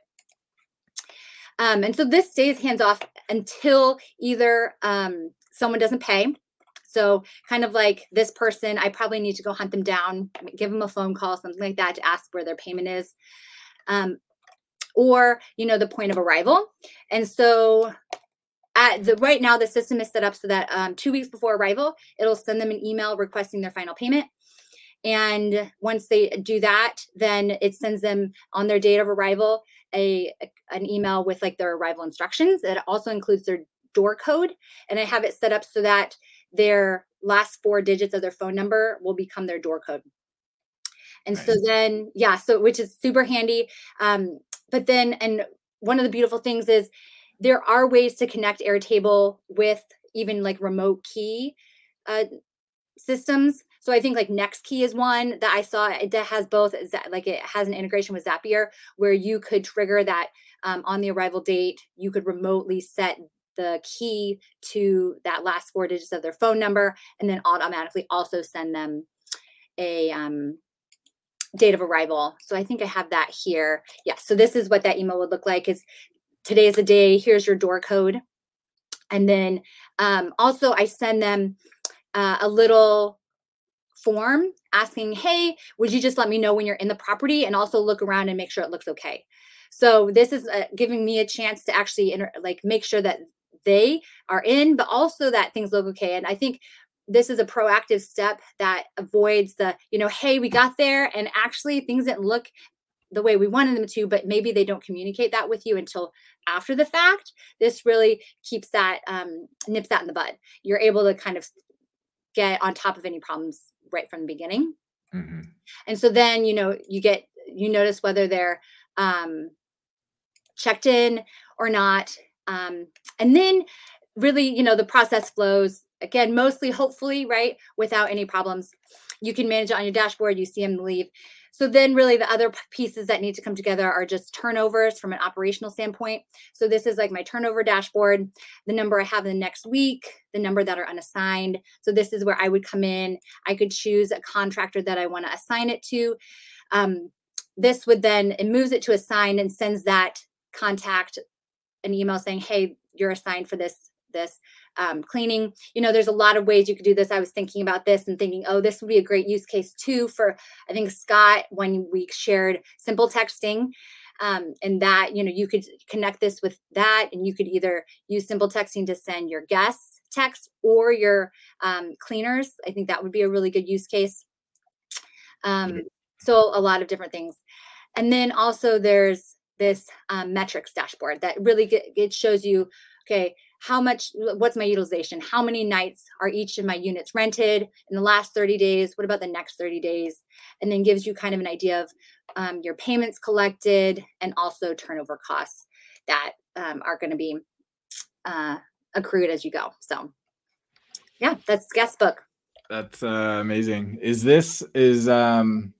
Um, and so this stays hands off until either um, someone doesn't pay. So kind of like this person i probably need to go hunt them down give them a phone call something like that to ask where their payment is. Um, or you know the point of arrival. And so at the right now the system is set up so that um, two weeks before arrival it'll send them an email requesting their final payment. And once they do that then it sends them on their date of arrival a, a an email with like their arrival instructions. It also includes their door code and i have it set up so that their last four digits of their phone number will become their door code. And nice. so then yeah so which is super handy. Um, but then and one of the beautiful things is there are ways to connect airtable with even like remote key uh, systems so I think like Nextkey is one that I saw that has both like it has an integration with Zapier where you could trigger that um, on the arrival date. You could remotely set the key to that last four digits of their phone number and then automatically also send them a um, date of arrival. So I think I have that here. Yeah. So this is what that email would look like is today is the day. Here's your door code. And then um, also I send them uh, a little form asking, hey, would you just let me know when you're in the property and also look around and make sure it looks okay. So this is uh, giving me a chance to actually inter- like make sure that they are in, but also that things look okay. And I think this is a proactive step that avoids the, you know, hey, we got there and actually things didn't look the way we wanted them to, but maybe they don't communicate that with you until after the fact. This really keeps that, um, nips that in the bud. You're able to kind of get on top of any problems right from the beginning. Mm-hmm. And so then, you know, you get, you notice whether they're um, checked in or not. Um, and then really, you know, the process flows again, mostly hopefully, right, without any problems. You can manage it on your dashboard. You see them leave. So then really the other pieces that need to come together are just turnovers from an operational standpoint. So this is like my turnover dashboard, the number I have in the next week, the number that are unassigned. So this is where I would come in. I could choose a contractor that I want to assign it to. Um, this would then, it moves it to assigned and sends that contact an email saying, hey, you're assigned for this, this um, cleaning. You know, there's a lot of ways you could do this. I was thinking about this and thinking, oh, this would be a great use case too for, I think, Scott, when we shared SimpleTexting. Um, and that, you know, you could connect this with that, and you could either use SimpleTexting to send your guests text or your um, cleaners. I think that would be a really good use case. Um, so, a lot of different things. And then also, there's this um, metrics dashboard that really get, it shows you okay how much what's my utilization? How many nights are each of my units rented in the last 30 days? What about the next 30 days? And then gives you kind of an idea of um, your payments collected and also turnover costs that um, are going to be uh, accrued as you go. So yeah that's guest book that's uh, amazing. Is this is um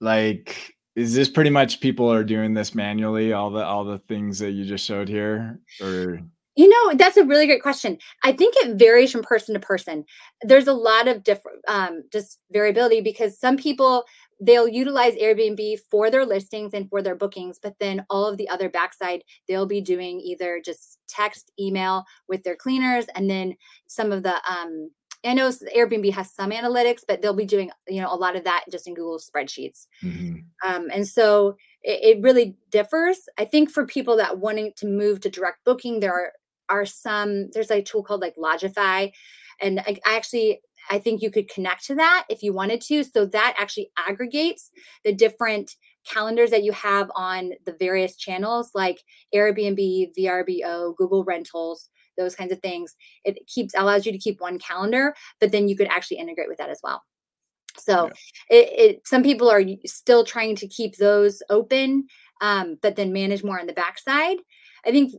like is this pretty much people are doing this manually all the all the things that you just showed here or? You know that's a really great question. I think it varies from person to person. There's a lot of different um, just variability because some people they'll utilize airbnb for their listings and for their bookings but then all of the other backside they'll be doing either just text email with their cleaners and then some of the um, I know Airbnb has some analytics, but they'll be doing you know a lot of that just in Google spreadsheets. Mm-hmm. Um, and so it, it, really differs. I think for people that wanting to move to direct booking, there are are some. There's a tool called like Lodgify, and I, I actually I think you could connect to that if you wanted to. So that actually aggregates the different calendars that you have on the various channels like Airbnb, VRBO, Google Rentals those kinds of things. It keeps allows you to keep one calendar, but then you could actually integrate with that as well. So yeah. it, it, some people are still trying to keep those open, um, but then manage more on the backside. I think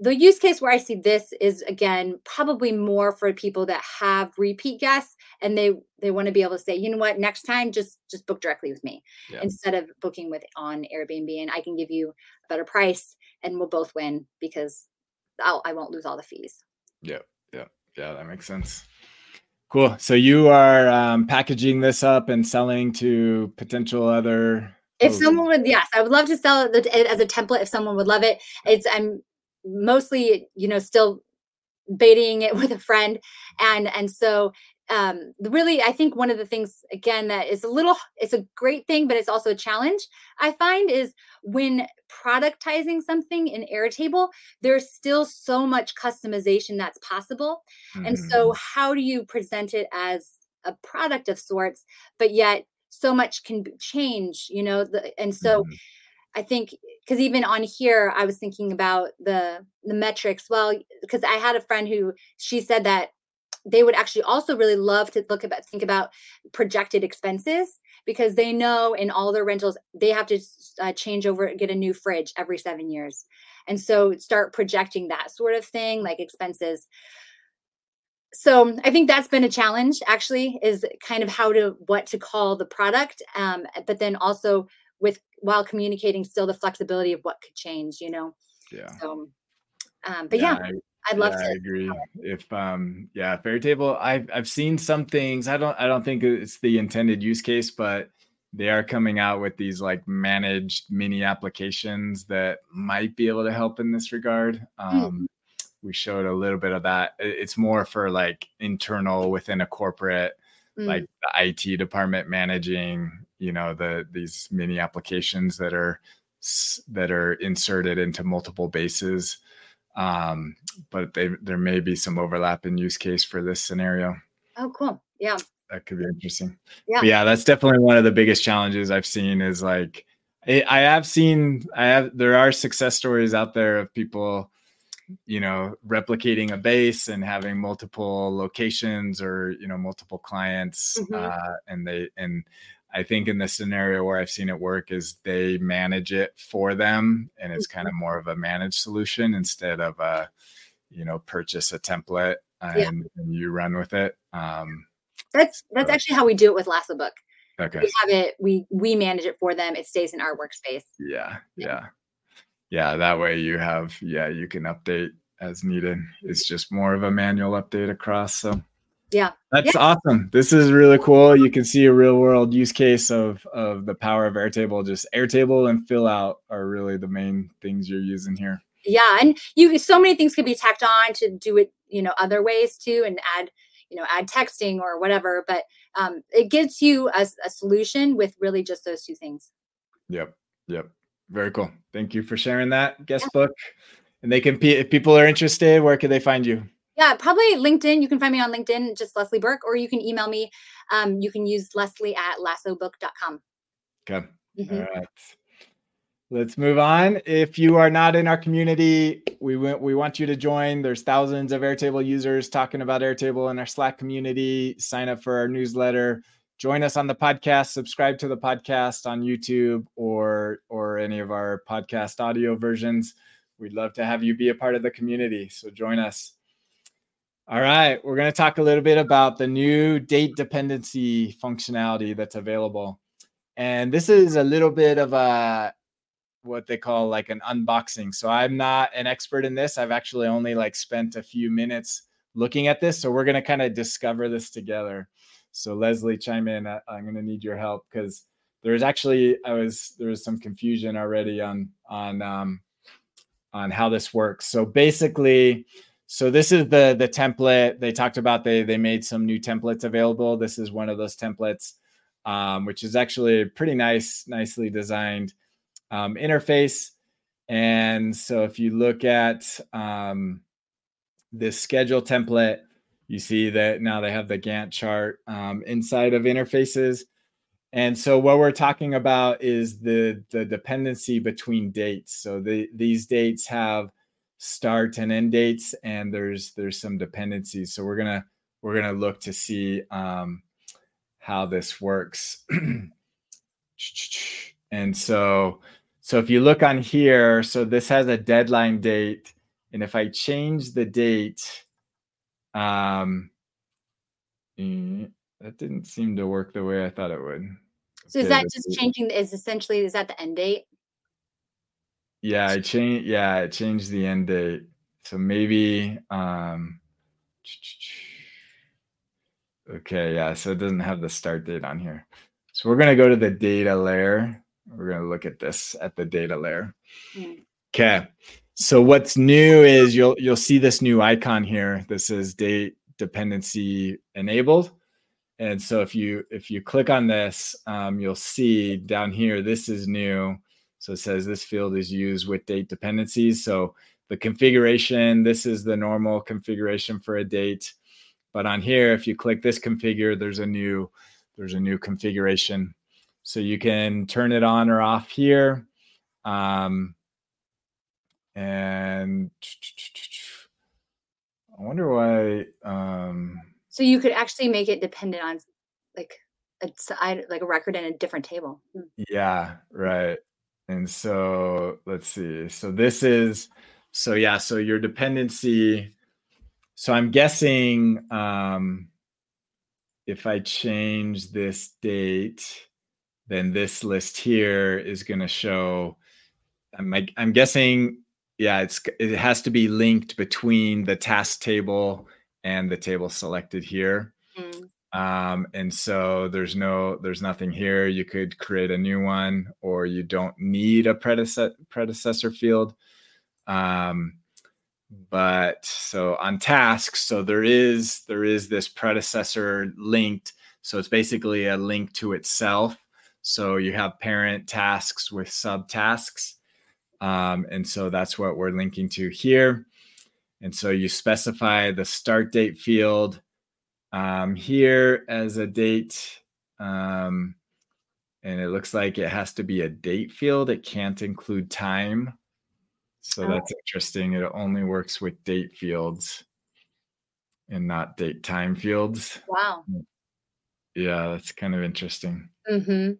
the use case where I see this is again probably more for people that have repeat guests and they they want to be able to say, you know what, next time just just book directly with me yeah. instead of booking with on Airbnb and I can give you a better price and we'll both win because I'll, I won't lose all the fees. Yeah, yeah, yeah. That makes sense. Cool. So you are um, packaging this up and selling to potential other. If someone would, yes, I would love to sell it as a template. If someone would love it, it's I'm mostly, you know, still baiting it <laughs> with a friend, and and so um really i think one of the things again that is a little it's a great thing but it's also a challenge i find is when productizing something in airtable there's still so much customization that's possible mm-hmm. and so mm-hmm. how do you present it as a product of sorts but yet so much can change you know the, and so mm-hmm. I think because even on here, I was thinking about the the metrics. Well, because I had a friend who she said that they would actually also really love to look about think about projected expenses because they know in all their rentals they have to uh, change over get a new fridge every seven years. And so start projecting that sort of thing like expenses. So i think that's been a challenge actually is kind of how to what to call the product um, but then also with while communicating still the flexibility of what could change you know? Yeah. So um, but yeah, yeah I, would love yeah, to I agree. If um yeah, Fairtable, I've I've seen some things. I don't I don't think it's the intended use case, but they are coming out with these like managed mini applications that might be able to help in this regard. Hmm. Um, mm we showed a little bit of that. It's more for like internal within a corporate, mm. like the IT department managing, you know, the these mini applications that are that are inserted into multiple bases. Um, but they, there may be some overlap in use case for this scenario. Oh, cool. Yeah. That could be interesting. Yeah. But yeah. That's definitely one of the biggest challenges I've seen is like, I have seen, I have, there are success stories out there of people you know replicating a base and having multiple locations or you know multiple clients mm-hmm. uh, and they and i think in the scenario where i've seen it work is they manage it for them and it's mm-hmm. kind of more of a managed solution instead of a you know purchase a template and, yeah. and you run with it um, that's that's so. actually how we do it with lasso book okay we have it we we manage it for them it stays in our workspace yeah yeah, yeah yeah, that way you have, yeah, you can update as needed. It's just more of a manual update across. So yeah, that's yeah. awesome. This is really cool. You can see a real world use case of of the power of Airtable. Just Airtable and Fillout are really the main things you're using here. Yeah, and you so many things could be tacked on to do it, you know, other ways too, and add, you know, add texting or whatever. But um, it gives you a, a solution with really just those two things. Yep. Yep. Very cool. Thank you for sharing that guest yeah. book. And they can, if people are interested, where can they find you? Yeah, probably LinkedIn. You can find me on LinkedIn, just Leslie Burke, or you can email me. Um, you can use Leslie at lassobook.com. Okay. Mm-hmm. All right. Let's move on. If you are not in our community, we want we want you to join. There's thousands of Airtable users talking about Airtable in our Slack community. Sign up for our newsletter join us on the podcast subscribe to the podcast on youtube or or any of our podcast audio versions we'd love to have you be a part of the community so join us all right we're going to talk a little bit about the new date dependency functionality that's available. And this is a little bit of a what they call like an unboxing. So i'm not an expert in this. I've actually only like spent a few minutes looking at this. So we're going to kind of discover this together. So Leslie, chime in. I, am going to need your help because there's actually I was there was some confusion already on on um, on how this works. So basically, so this is the the template they talked about. They they made some new templates available. This is one of those templates, um, which is actually a pretty nice, nicely designed um, interface. And so if you look at um, this schedule template, you see that now they have the Gantt chart um, inside of interfaces. And so what we're talking about is the the dependency between dates. So the, these dates have start and end dates, and there's there's some dependencies. So we're gonna we're gonna look to see um, how this works. <clears throat> and so so if you look on here, so this has a deadline date, and if I change the date, um, mm, that didn't seem to work the way I thought it would. So is that just changing? Is essentially is that the end date? Yeah, I changed. Yeah, I changed the end date. So maybe. um Okay, yeah. So it doesn't have the start date on here. So we're gonna go to the data layer. We're gonna look at this at the data layer. Mm. Okay. So what's new is you'll you'll see this new icon here. This is date dependency enabled. And so if you if you click on this, um, you'll see down here this is new. So it says this field is used with date dependencies. So the configuration, this is the normal configuration for a date. But on here, if you click this configure, there's a new there's a new configuration. So you can turn it on or off here. Um, and I wonder why. Um, So you could actually make it dependent on like a side, like a record in a different table. Hmm. Yeah, right. And so let's see. So this is so yeah, so your dependency. So I'm guessing um if I change this date, then this list here is going to show. I'm, I'm guessing, yeah, it's it has to be linked between the task table and the table selected here. Mm. Um, and so there's no there's nothing here. You could create a new one, or you don't need a predecessor predecessor field. Um, but so on tasks, so there is there is this predecessor linked. So it's basically a link to itself. So you have parent tasks with subtasks. Um, and so that's what we're linking to here. And so you specify the start date field um, here as a date. Um, and it looks like it has to be a date field. It can't include time. So oh. that's interesting. It only works with date fields and not date time fields. Wow. Yeah, that's kind of interesting. Mm-hmm.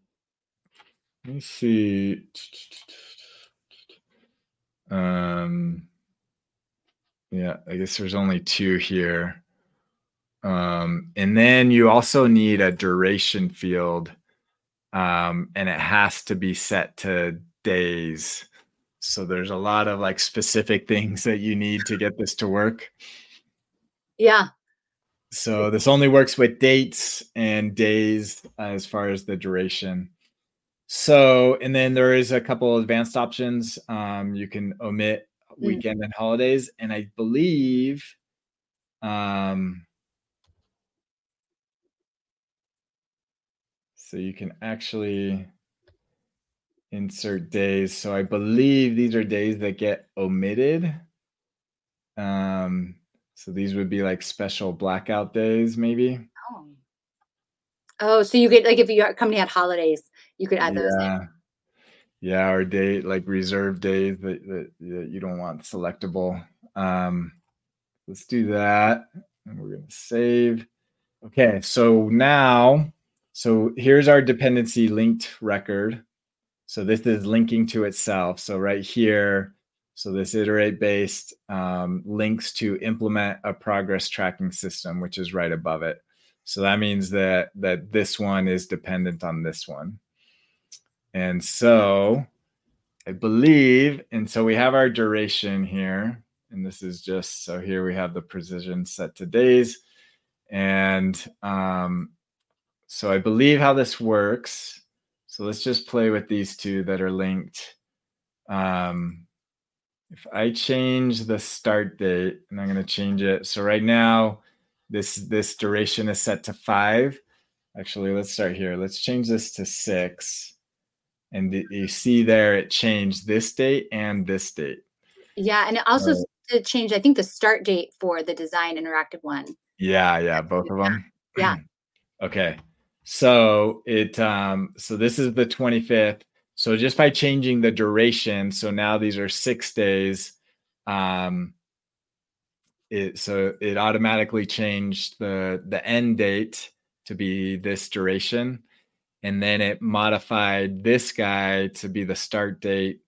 Let me see. Um, yeah, I guess there's only two here. Um, and then you also need a duration field, um, and it has to be set to days. So there's a lot of like specific things that you need to get this to work. Yeah. So this only works with dates and days as far as the duration. So, and then there is a couple advanced options. Um, you can omit mm. weekend mm. and holidays, and I believe, um, so you can actually insert days. So I believe these are days that get omitted. Um, so these would be like special blackout days, maybe. Oh. Oh, so you could like if your company had holidays, you could add those. Yeah. In. Yeah, or date like reserve days that, that, that you don't want selectable. Um, let's do that. And we're gonna save. Okay, so now, so here's our dependency linked record. So this is linking to itself. So right here, so this iterate based um, links to implement a progress tracking system, which is right above it. So that means that that this one is dependent on this one. And so I believe, and so we have our duration here. And this is just so here we have the precision set to days. And um, so I believe how this works so let's just play with these two that are linked. Um, if I change the start date, and I'm going to change it. So right now, this this duration is set to five. Actually, let's start here. Let's change this to six. And you see there, it changed this date and this date. Yeah, and it also uh, changed, I think, the start date for the design interactive one. Yeah, yeah, both of them. <clears throat> Yeah. okay. So it um so this is the 25th. So just by changing the duration, so now these are 6 days um it so it automatically changed the the end date to be this duration and then it modified this guy to be the start date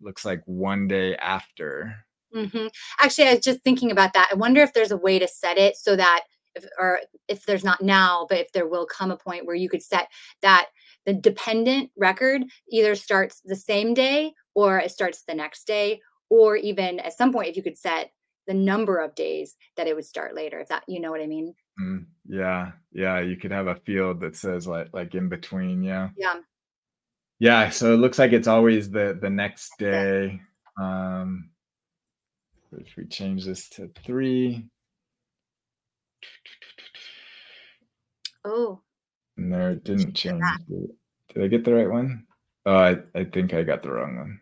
looks like one day after mm-hmm. actually i was just thinking about that i wonder if there's a way to set it so that if, or if there's not now, but if there will come a point where you could set that the dependent record either starts the same day or it starts the next day, or even at some point, if you could set the number of days that it would start later, if that, you know what I mean? Mm, yeah. Yeah. You could have a field that says like, like in between. Yeah. Yeah. Yeah. So it looks like it's always the, the next day. Um, if we change this to three, Oh. No, it didn't change. Did I get the right one? Oh, I, I think I got the wrong one.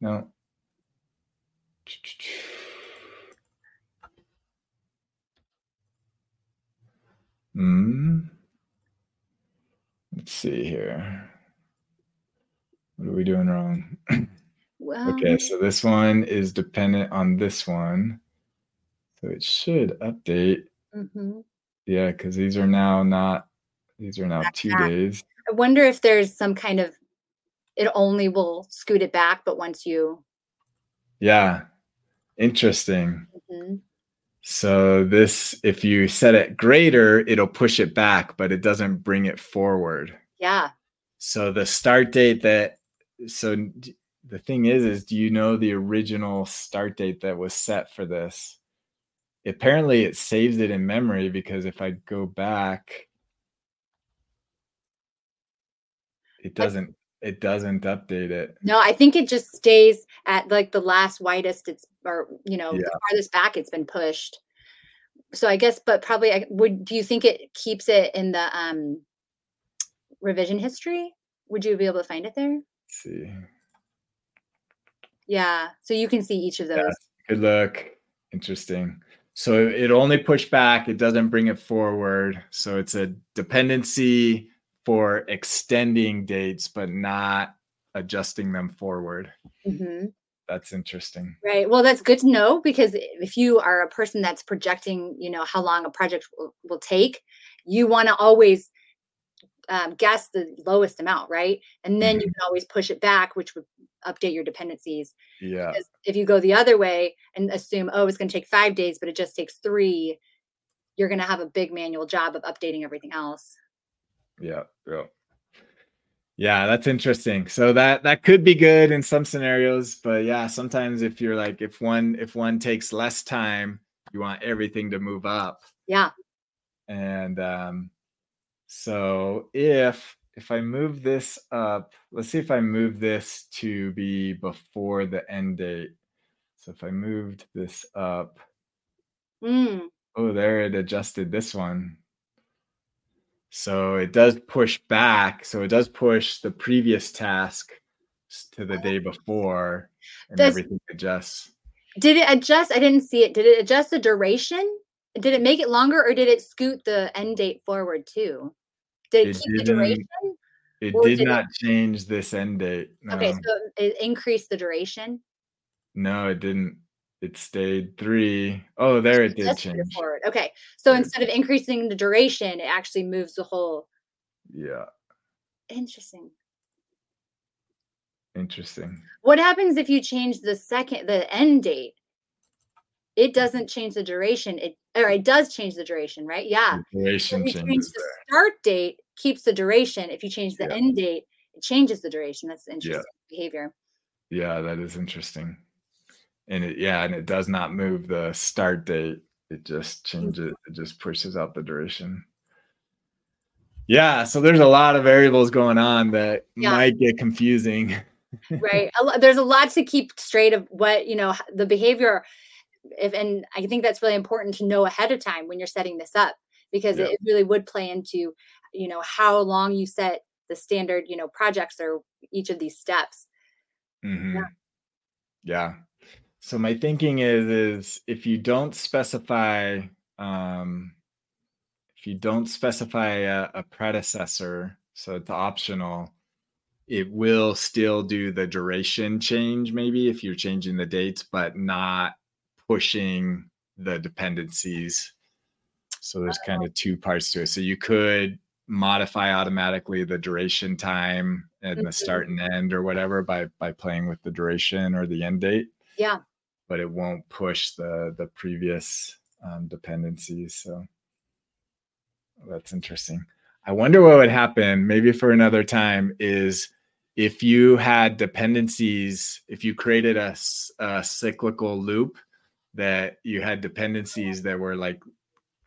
No. Hmm. Let's see here. What are we doing wrong? <clears throat> well, okay, so this one is dependent on this one. So it should update. Mm-hmm. Yeah, because these are now not these are now two days. I wonder if there's some kind of it only will scoot it back, but once you Yeah. Interesting. Mhm. So this if you set it greater, it'll push it back, but it doesn't bring it forward. yeah. So the start date that so the thing is is do you know the original start date that was set for this? Apparently it saves it in memory because if I go back it doesn't it doesn't update it. No, I think it just stays at like the last widest it's or you know, Yeah. the farthest back it's been pushed. So I guess but probably I would do you think it keeps it in the um revision history? Would you be able to find it there? Let's see. Yeah. So you can see each of those. Yeah, good look. Interesting. So it only push back, it doesn't bring it forward. So it's a dependency for extending dates, but not adjusting them forward. Mhm. That's interesting. Right. Well, that's good to know because if you are a person that's projecting, you know, how long a project will, will take, you want to always um, guess the lowest amount, right? And then you can always push it back, which would update your dependencies. Yeah. Because if you go the other way and assume, oh, it's going to take five days, but it just takes three, you're going to have a big manual job of updating everything else. Yeah. Yeah. Yeah, that's interesting. So that that could be good in some scenarios, but yeah, sometimes if you're like if one if one takes less time, you want everything to move up. Yeah. And um, so if if I move this up, let's see if I move this to be before the end date. So if I moved this up, Mm, oh, there it adjusted this one. So it does push back. So it does push the previous task to the day before, and Does- everything adjusts. Did it adjust? I didn't see it. Did it adjust the duration? Did it make it longer or did it scoot the end date forward too? Did it, It keep the duration? It did did it- not change this end date. No. Okay, so it increased the duration. no, it didn't. It stayed three. Oh, there it did it change. forward. Okay, so instead of increasing the duration, it actually moves the whole. Yeah, Interesting. interesting. What happens if you change the second the end date? It doesn't change the duration. It or it does change the duration, right? Yeah. The duration change changes the start date, keeps the duration. If you change the Yeah. end date, it changes the duration. That's interesting behavior. Yeah, that is interesting. And it yeah, and it does not move the start date. It just mm-hmm. changes, it just pushes out the duration. Yeah, so there's a lot of variables going on that Yeah. might get confusing. right <laughs> a lo- there's a lot to keep straight of what you know the behavior if and i think that's really important to know ahead of time when you're setting this up because Yeah. it really would play into you know how long you set the standard you know projects or each of these steps Mhm. Yeah. So my thinking is is if you don't specify um if you don't specify a, a predecessor, so it's optional, it will still do the duration change maybe if you're changing the dates, but not pushing the dependencies. So there's kind of two parts to it. So you could modify automatically the duration time and the Mhm. start and end or whatever by by playing with the duration or the end date. Yeah. But it won't push the the previous um, dependencies so. That's interesting. I wonder what would happen maybe for another time is if you had dependencies if you created a, a cyclical loop that you had dependencies that were like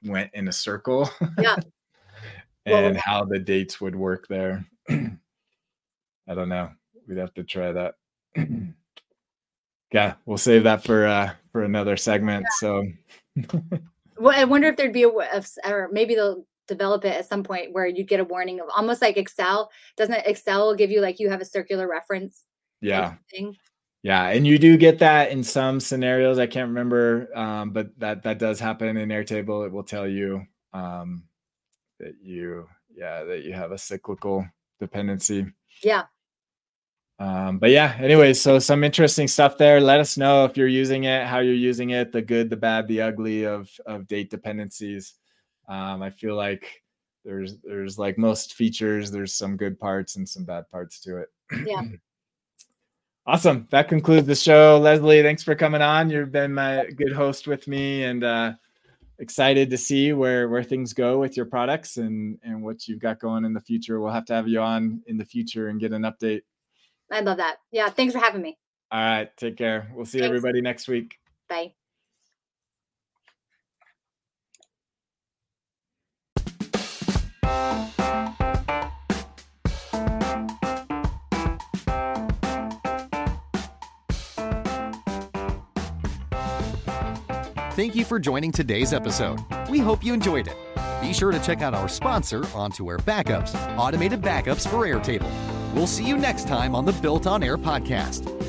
went in a circle. Yeah. <laughs> <laughs> And how the dates would work there. <clears throat> I don't know. We'd have to try that. <clears throat> Yeah we'll save that for uh for another segment so. <laughs> Well i wonder if there'd be a or maybe they'll develop it at some point where you'd get a warning of almost like excel. Doesn't excel give you like you have a circular reference yeah. thing? Yeah and you do get that in some scenarios i can't remember um but that that does happen in airtable. It will tell you um that you yeah that you have a cyclical dependency yeah um but yeah anyway so some interesting stuff there let us know if you're using it how you're using it the good the bad the ugly of of date dependencies Um, I feel like there's there's like most features, there's some good parts and some bad parts to it. Yeah. <clears throat> awesome. That concludes the show. Leslie, thanks for coming on. You've been my good host with me and uh excited to see where where things go with your products and and what you've got going in the future. We'll have to have you on in the future and get an update. I love that. Yeah, thanks for having me. All right, take care. We'll see Thanks. everybody next week. Bye. Thank you for joining today's episode. We hope you enjoyed it. Be sure to check out our sponsor, On2Air Backups, automated backups for Airtable. We'll see you next time on the Built on Air podcast.